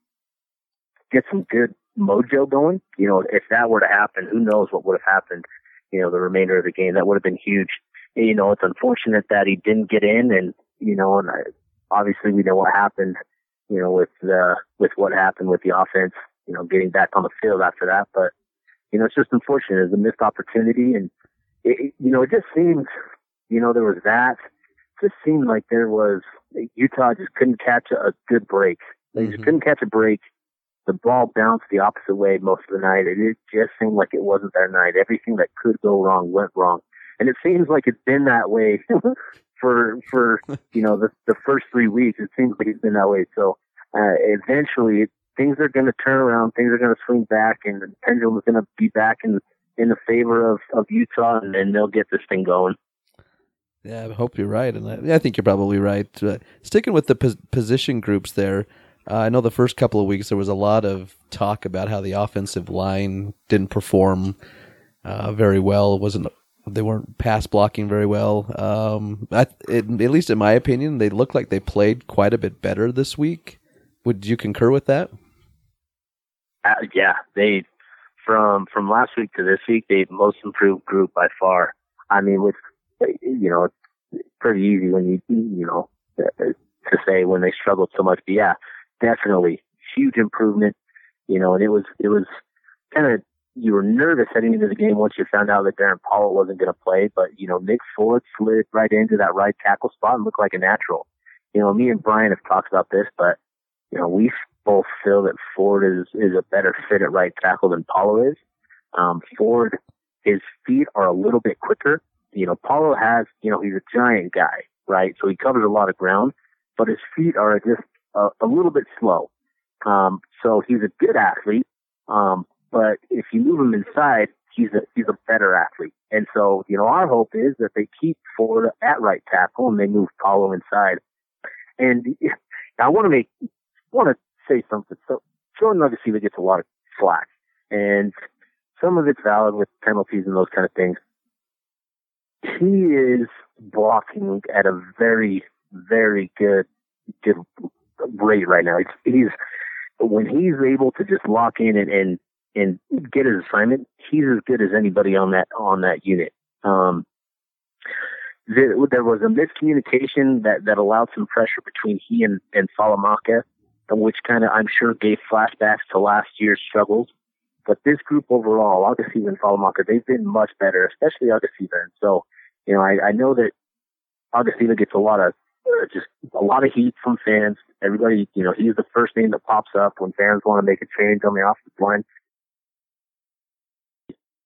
get some good mojo going, you know, if that were to happen, who knows what would have happened, you know, the remainder of the game. That would have been huge. You know, it's unfortunate that he didn't get in and, you know, and I, obviously we know what happened, you know, with the with what happened with the offense, you know, getting back on the field after that. But you know, it's just unfortunate. It's a missed opportunity, and it, it- you know, it just seems, you know, there was that. It just seemed like there was Utah just couldn't catch a, a good break. They just Mhm. couldn't catch a break. The ball bounced the opposite way most of the night. It, it just seemed like it wasn't their night. Everything that could go wrong went wrong, and it seems like it's been that way [laughs] for for you know the the first three weeks. It seems like it's been that way. So uh, eventually, things are going to turn around. Things are going to swing back, and the pendulum is going to be back in in the favor of of Utah, and then they'll get this thing going. Yeah, I hope you're right, and I, I think you're probably right. Uh, sticking with the pos- position groups there, uh, I know the first couple of weeks there was a lot of talk about how the offensive line didn't perform uh, very well. wasn't They weren't pass blocking very well. Um, I, it, at least in my opinion, they looked like they played quite a bit better this week. Would you concur with that? Uh, yeah, they from from last week to this week, they most improved group by far. I mean, with you know, it's pretty easy when you you know uh, to say when they struggled so much. But yeah, definitely huge improvement. You know, and it was it was kind of you were nervous heading into the game once you found out that Darrin Paulo wasn't going to play. But you know, Nick Ford slid right into that right tackle spot and looked like a natural. You know, me and Brian have talked about this, but you know, we both feel that Ford is is a better fit at right tackle than Paulo is. Um, Ford, his feet are a little bit quicker. You know, Paulo has, you know, he's a giant guy, right? So he covers a lot of ground, but his feet are just a, a little bit slow. Um, so he's a good athlete. Um, but if you move him inside, he's a he's a better athlete. And so, you know, our hope is that they keep Ford at right tackle and they move Paulo inside. And [laughs] I want to make want to say something. So Jordan Agasiva gets a lot of slack, and some of it's valid with penalties and those kind of things. He is blocking at a very, very good, good rate right now. He's, he's when he's able to just lock in and, and and get his assignment, he's as good as anybody on that on that unit. Um, there, there was a miscommunication that that allowed some pressure between he and and Falemaka which kind of I'm sure gave flashbacks to last year's struggles. But this group overall, Augustine and Falemaka, they've been much better, especially Augustine. So, you know, I, I know that Augustine gets a lot of uh, just a lot of heat from fans. Everybody, you know, he's the first name that pops up when fans want to make a change on the offensive line.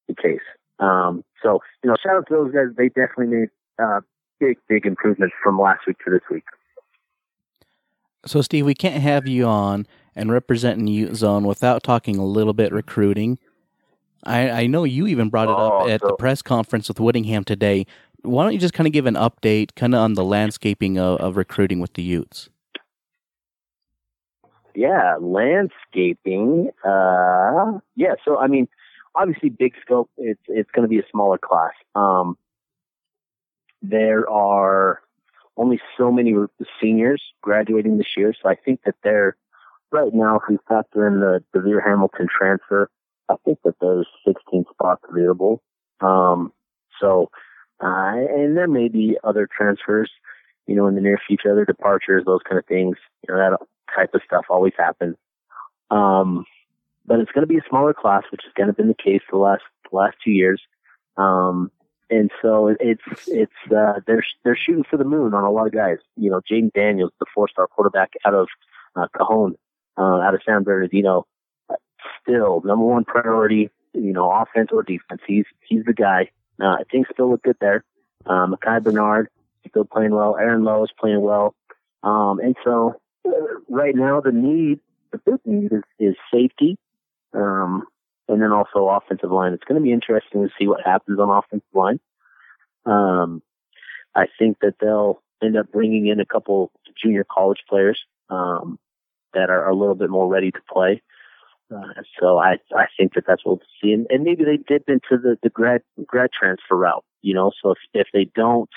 The case. Um, so, you know, shout out to those guys. They definitely made uh, big, big improvements from last week to this week. So, Steve, we can't have you on and representing Ute Zone without talking a little bit recruiting. I, I know you even brought it up Oh, at the press conference with Whittingham today. Why don't you just kind of give an update, kind of on the landscaping of, of recruiting with the Utes? Yeah, landscaping. Uh, yeah. So I mean, obviously, big scope. It's it's going to be a smaller class. Um, there are only so many seniors graduating this year, so I think that they're right now. If we factor in the Devere Hamilton transfer, I think that there's 16 spots available. Um, so, uh, and there may be other transfers, you know, in the near future, other departures, those kind of things. You know, that type of stuff always happens. Um, but it's going to be a smaller class, which has kind of been the case the last the last two years. Um, and so it's it's uh, they're they're shooting for the moon on a lot of guys. You know, Jayden Daniels, the four-star quarterback out of uh, Cajon, uh, out of San Bernardino, still number one priority. You know, offense or defense, he's he's the guy. Uh, things still look good there. Um, Micah Bernard still playing well. Aaron Lowe is playing well. Um, and so uh, right now the need, the big need is, is safety. Um, and then also offensive line. It's going to be interesting to see what happens on offensive line. Um, I think that they'll end up bringing in a couple junior college players um, that are, a little bit more ready to play. Uh, so I I think that that's what we'll see, and, and maybe they dip into the the grad grad transfer route. You know, so if if they don't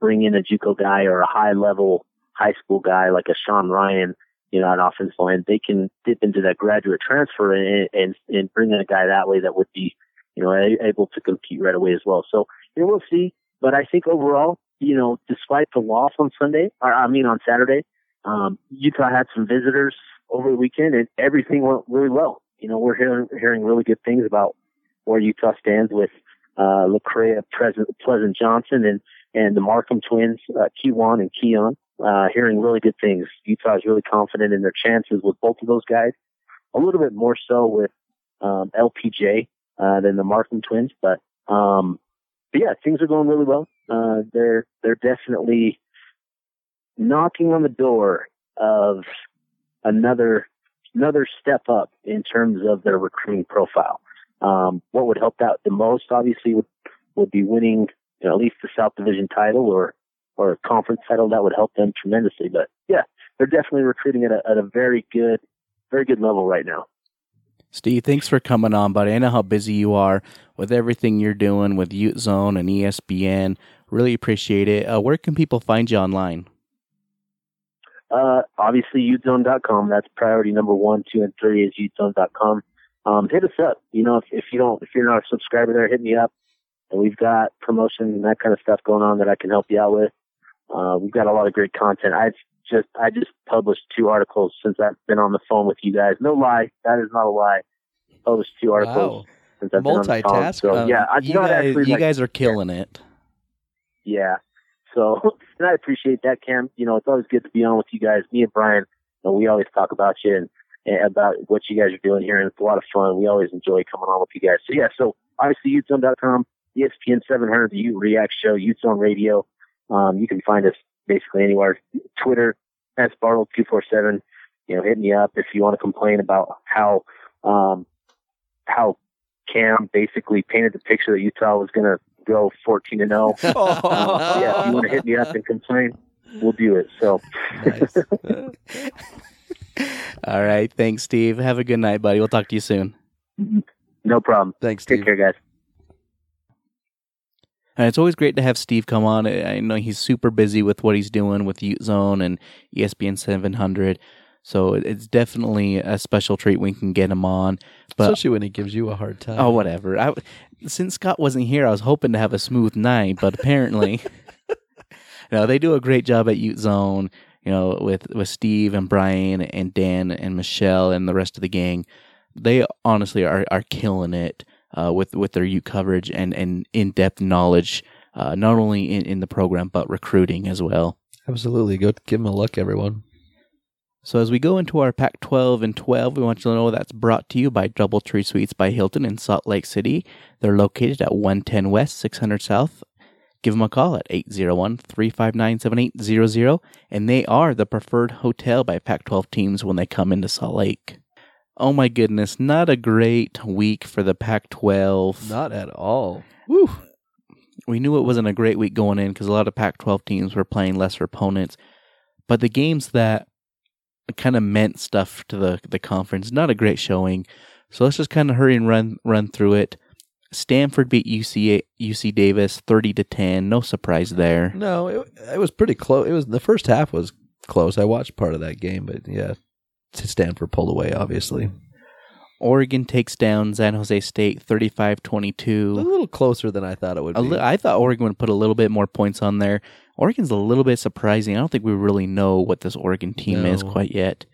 bring in a JUCO guy or a high level high school guy like a Sean Ryan, you know, an offensive line, they can dip into that graduate transfer and and, and bring in a guy that way that would be you know able to compete right away as well. So you know we'll see, but I think overall, you know, despite the loss on Sunday, or I mean on Saturday, um, Utah had some visitors over the weekend, and everything went really well. You know, we're hearing hearing really good things about where Utah stands with uh, Lecrae, Pleasant, Johnson, and and the Markham twins, uh, Kiwan and Keon. Uh, hearing really good things. Utah is really confident in their chances with both of those guys. A little bit more so with um, LPJ uh, than the Markham twins, but um, but yeah, things are going really well. Uh, they're they're definitely knocking on the door of another another step up in terms of their recruiting profile. Um, what would help out the most, obviously, would would be winning you know, at least the South Division title or or a conference title. That would help them tremendously. But yeah, they're definitely recruiting at a, at a very good, very good level right now. Steve, thanks for coming on, buddy. I know how busy you are with everything you're doing with Ute Zone and ESPN. Really appreciate it. Uh, where can people find you online? Uh, obviously, utezone.com. That's priority number one, two, and three is utezone.com. Um, hit us up. You know, if, if you don't, if you're not a subscriber there, hit me up. And we've got promotion and that kind of stuff going on that I can help you out with. Uh, we've got a lot of great content. I've just, I just published two articles since I've been on the phone with you guys. No lie. That is not a lie. Published two articles Wow. since I've been on the phone. Multitask. So Um, yeah, I, you, guys, actually you like- guys are killing it. yeah. So, [laughs] and I appreciate that, Cam. You know, it's always good to be on with you guys. Me and Brian, you know, we always talk about you and, and about what you guys are doing here, and it's a lot of fun. We always enjoy coming on with you guys. So, yeah, so obviously, utezone.com, ESPN 700, the Ute React Show, Ute Zone Radio. Um, you can find us basically anywhere. Twitter, at Bartle247. You know, hit me up if you want to complain about how, um, how Cam basically painted the picture that Utah was going to go 14 and 0. [laughs] Uh, yeah, if you want to hit me up and complain, we'll do it. So. [laughs] All right. Thanks, Steve. Have a good night, buddy. We'll talk to you soon. no problem. Thanks, Take care, guys. And it's always great to have Steve come on. I know he's super busy with what he's doing with Ute Zone and ESPN 700. So it's definitely a special treat when we can get him on. But Especially when he gives you a hard time. oh, whatever. I, since Scott wasn't here, I was hoping to have a smooth night, but apparently, [laughs] no, they do a great job at Ute Zone. You know, with with Steve and Brian and Dan and Michelle and the rest of the gang, they honestly are are killing it uh, with with their Ute coverage and and in depth knowledge, uh, not only in, in the program but recruiting as well. Absolutely. Go give them a look, everyone. So as we go into our Pac 12 and 12, we want you to know that's brought to you by Doubletree Suites by Hilton in Salt Lake City. They're located at 110 West, 600 South. Give them a call at 801-359-7800 and they are the preferred hotel by Pac 12 teams when they come into Salt Lake. Oh my goodness, not a great week for the Pac 12. Not at all. Woo. we knew it wasn't a great week going in because a lot of Pac 12 teams were playing lesser opponents. But the games that kind of meant stuff to the, the conference, not a great showing. So let's just kind of hurry and run run through it. Stanford beat UC UC Davis 30 to 10. No surprise there. No, it, it was pretty close. It was the first half was close. I watched part of that game, but yeah, Stanford pulled away. Obviously, Oregon takes down San Jose State 35 22. a little closer than I thought it would be. li- I thought Oregon would put a little bit more points on there. Oregon's a little bit surprising. I don't think we really know what this Oregon team is quite yet.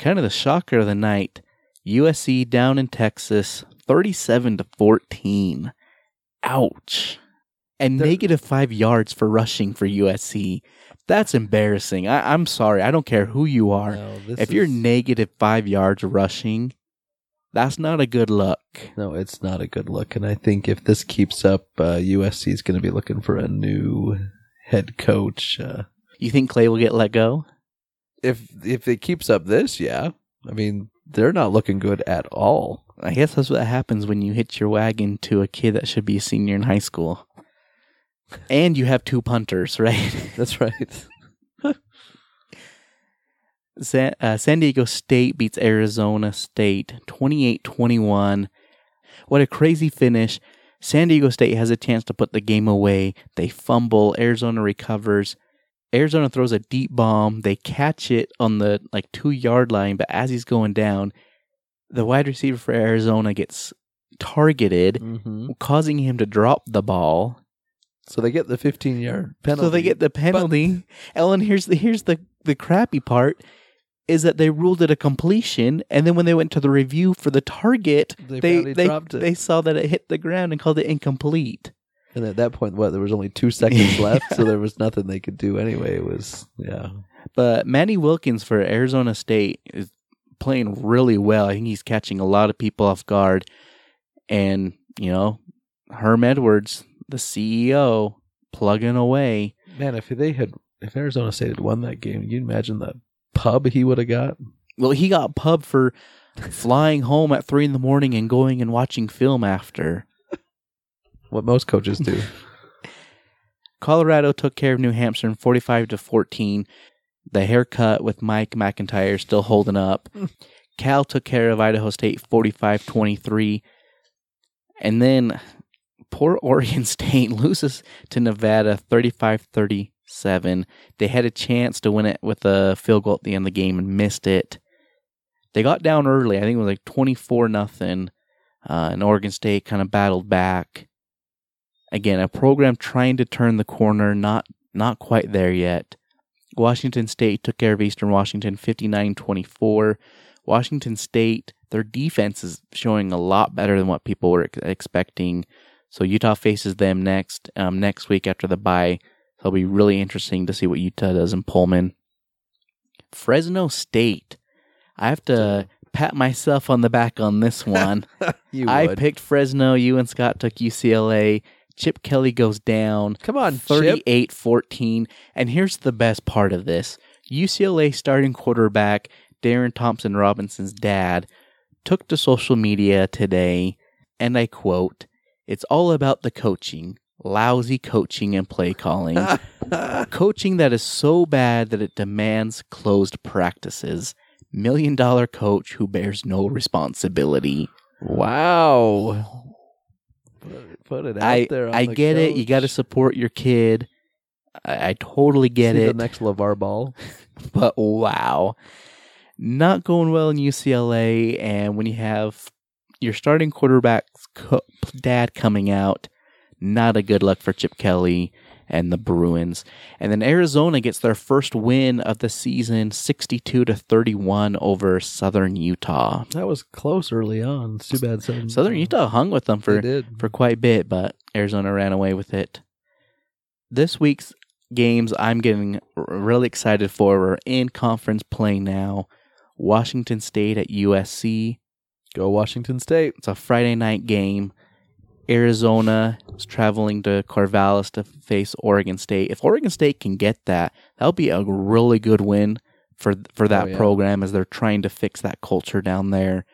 Kind of the shocker of the night. USC down in Texas, 37 to 14. Ouch. And negative five yards for rushing for USC. That's embarrassing. I, I'm sorry. I don't care who you are. No, if you're negative five yards rushing, that's not a good look. no, it's not a good look. And I think if this keeps up, uh, USC is going to be looking for a new head coach. Uh, You think Clay will get let go? If if it keeps up this, yeah. I mean, they're not looking good at all. I guess that's what happens when you hitch your wagon to a kid that should be a senior in high school. And you have two punters, right? [laughs] That's right. [laughs] San, uh, San Diego State beats Arizona State 28 21. What a crazy finish. San Diego State has a chance to put the game away. They fumble. Arizona recovers. Arizona throws a deep bomb. They catch it on the like two yard line, but as he's going down, the wide receiver for Arizona gets targeted, mm-hmm. causing him to drop the ball. So they get the 15 yard penalty. So they get the penalty. Ellen, here's the here's the the crappy part is that they ruled it a completion, and then when they went to the review for the target, They they they, they saw that it hit the ground and called it incomplete. And at that point, what? There was only two seconds [laughs] left, so there was nothing they could do anyway. It was, yeah. But Manny Wilkins for Arizona State is playing really well. I think he's catching a lot of people off guard, and you know, Herm Edwards, the CEO, plugging away. Man, if they had, if Arizona State had won that game, you imagine the pub he would have got. Well, he got pub for flying home at three in the morning and going and watching film after. [laughs] What most coaches do. [laughs] Colorado took care of New Hampshire in 45 to 14. The haircut with Mike McIntyre still holding up. [laughs] Cal took care of Idaho State 45 23. And then poor [laughs] Oregon State loses to Nevada 35 37. They had a chance to win it with a field goal at the end of the game and missed it. They got down early. I think it was like 24 nothing. Uh, and Oregon State kind of battled back again a program trying to turn the corner not not quite there yet washington state took care of eastern washington 59-24 washington state their defense is showing a lot better than what people were expecting so utah faces them next um, next week after the bye it'll be really interesting to see what utah does in pullman fresno state i have to pat myself on the back on this [laughs] one You I would. picked Fresno. You and Scott took UCLA. Chip Kelly goes down Come on, Chip. 38 14. And here's the best part of this UCLA starting quarterback Dorian Thompson Robinson's dad took to social media today, and I quote, It's all about the coaching. Lousy coaching and play calling. [laughs] coaching that is so bad that it demands closed practices. Million dollar coach who bears no responsibility. Wow. Put it, put it out I there. On I the get it. You got to support your kid. I, I totally get See it. The next LeVar Ball. [laughs] but wow, not going well in UCLA. And when you have your starting quarterback's co- dad coming out, not a good luck for Chip Kelly and the Bruins. And then Arizona gets their first win of the season, sixty-two to thirty-one over Southern Utah. That was close early on. It's too bad. Southern, Southern Utah hung with them for for quite a bit, but Arizona ran away with it. This week's games I'm getting really excited for. We're in conference play now. Washington State at USC. Go Washington State. It's a Friday night game. Arizona is traveling to Corvallis to face Oregon State. If Oregon State can get that, that'll be a really good win for for that Oh, yeah. program as they're trying to fix that culture down there.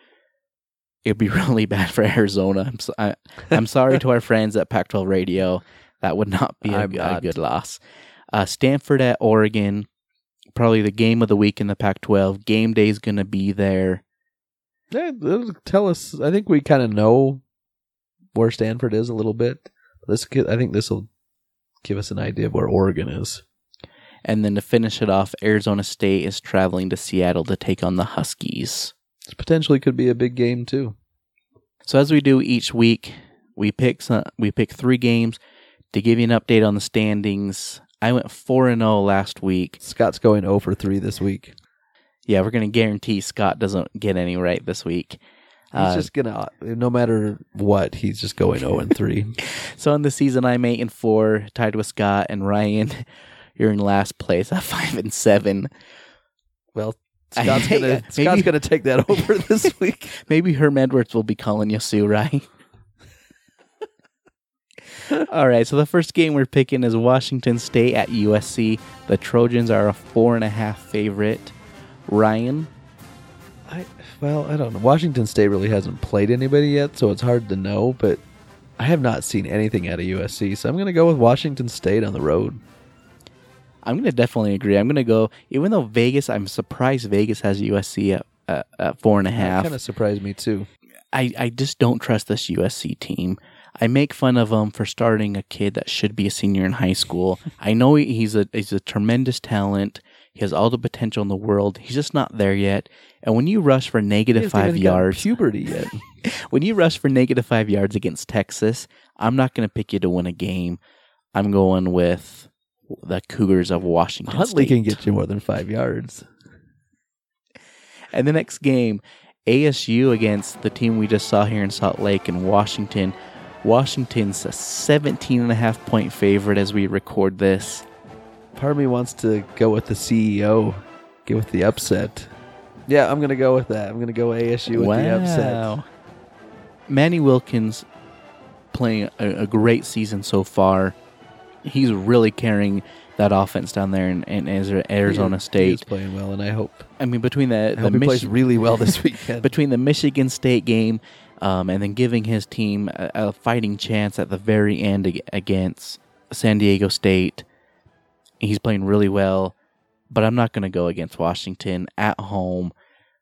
It'd be [laughs] really bad for Arizona. I'm so, I, I'm sorry to our [laughs] friends at Pac-12 Radio. That would not be a, a good loss. Uh, Stanford at Oregon, probably the game of the week in the Pac-12. Game day is going to be there. Yeah, it'll tell us. I think we kind of know where Stanford is a little bit. This, I think, this will give us an idea of where Oregon is. And then to finish it off, Arizona State is traveling to Seattle to take on the Huskies. This potentially could be a big game too. So as we do each week, we pick some, we pick three games to give you an update on the standings. I went four and zero last week. Scott's going 0 for 3 this week. Yeah, we're going to guarantee Scott doesn't get any right this week. He's Uh, just gonna, no matter what, he's just going 0 and 3. [laughs] So in the season, I'm eight and four, tied with Scott and Ryan. [laughs] You're in last place at [laughs] five and seven. Well, Scott's gonna yeah, Scott's maybe- gonna take that over this week. Maybe Herm Edwards will be calling you Sue, right? All right, so the first game we're picking is Washington State at USC. The Trojans are a four and a half favorite. Ryan, I well, I don't know. Washington State really hasn't played anybody yet, so it's hard to know. But I have not seen anything out of USC, so I'm going to go with Washington State on the road. I'm going to definitely agree. I'm going to go, even though Vegas, I'm surprised Vegas has USC at, at, at four and a That half. kind of surprised me too. I, I just don't trust this USC team. I make fun of him for starting a kid that should be a senior in high school. I know he's a he's a tremendous talent. He has all the potential in the world. He's just not there yet. And when you rush for hasn't five yards, puberty yet. [laughs] when you rush for negative five yards against Texas, I'm not going to pick you to win a game. I'm going with the Cougars of Washington Huntley State. can get you more than five yards. And the next game, ASU against the team we just saw here in Salt Lake and Washington. Washington's a 17 and a half point favorite as we record this. Part of me wants to go with the CEO, get with the upset. Yeah, I'm going to go with that. I'm going to go ASU with the upset. Manny Wilkins playing a, a great season so far. He's really carrying that offense down there in, in Arizona He is- He playing well, and I hope, I mean, between the, I the hope he plays really well this [laughs] weekend. between the Michigan State game um, and then giving his team a, a fighting chance at the very end ag- against San Diego State. He's playing really well, but I'm not going to go against Washington at home.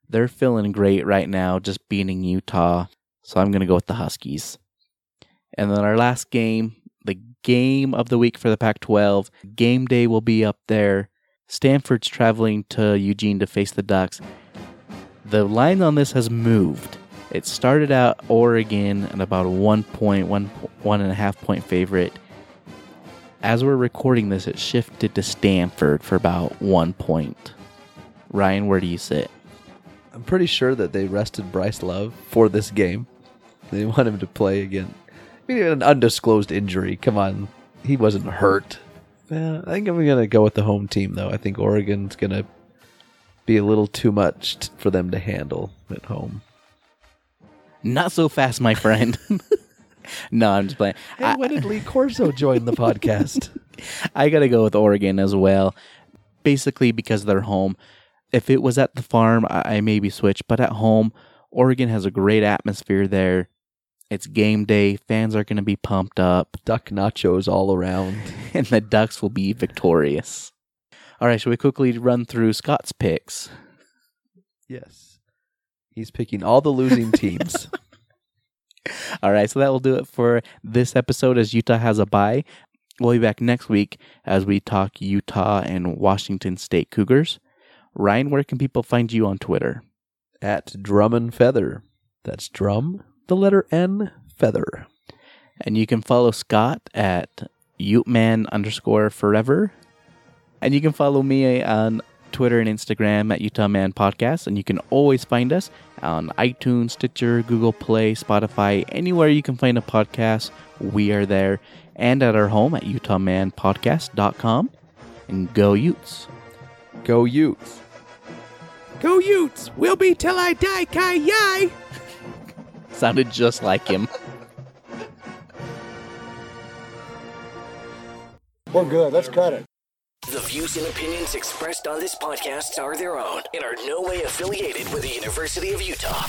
They're feeling great right now, just beating Utah. So I'm going to go with the Huskies. And then our last game, the game of the week for the Pac 12. Game day will be up there. Stanford's traveling to Eugene to face the Ducks the line on this has moved. It started out Oregon at about a one point, one, one and a half point favorite. As we're recording this, it shifted to Stanford for about one point. Ryan, where do you sit? I'm pretty sure that they rested Bryce Love for this game. They want him to play again. I mean, an undisclosed injury. Come on, he wasn't hurt. Yeah, I think I'm gonna go with the home team though. I think Oregon's gonna be a little too much t- for them to handle at home. Not so fast, my friend. [laughs] no, I'm just playing. Hey, I, when did Lee Corso join the podcast? [laughs] I got to go with Oregon as well. Basically, because they're home. If it was at the farm, I, I maybe switch, but at home, Oregon has a great atmosphere there. It's game day. Fans are going to be pumped up, Duck nachos all around. [laughs] and the Ducks will be victorious. All right, shall we quickly run through Scott's picks? Yes, he's picking all the losing teams. [laughs] All right, so that will do it for this episode as Utah has a bye. We'll be back next week as we talk Utah and Washington State Cougars. Ryan, where can people find you on Twitter? at Drum and Feather. That's drum, the letter N, feather. And you can follow Scott at Uteman underscore forever. And you can follow me on Twitter and Instagram at Utah Man Podcast. And you can always find us on iTunes, Stitcher, Google Play, Spotify, anywhere you can find a podcast. We are there. And at our home at UtahManPodcast.com. And go Utes. Go Utes. Go Utes. We'll be till I die, Kai Yai. [laughs] Sounded just like him. We're good. Let's cut it. The views and opinions expressed on this podcast are their own and are no way affiliated with the University of Utah.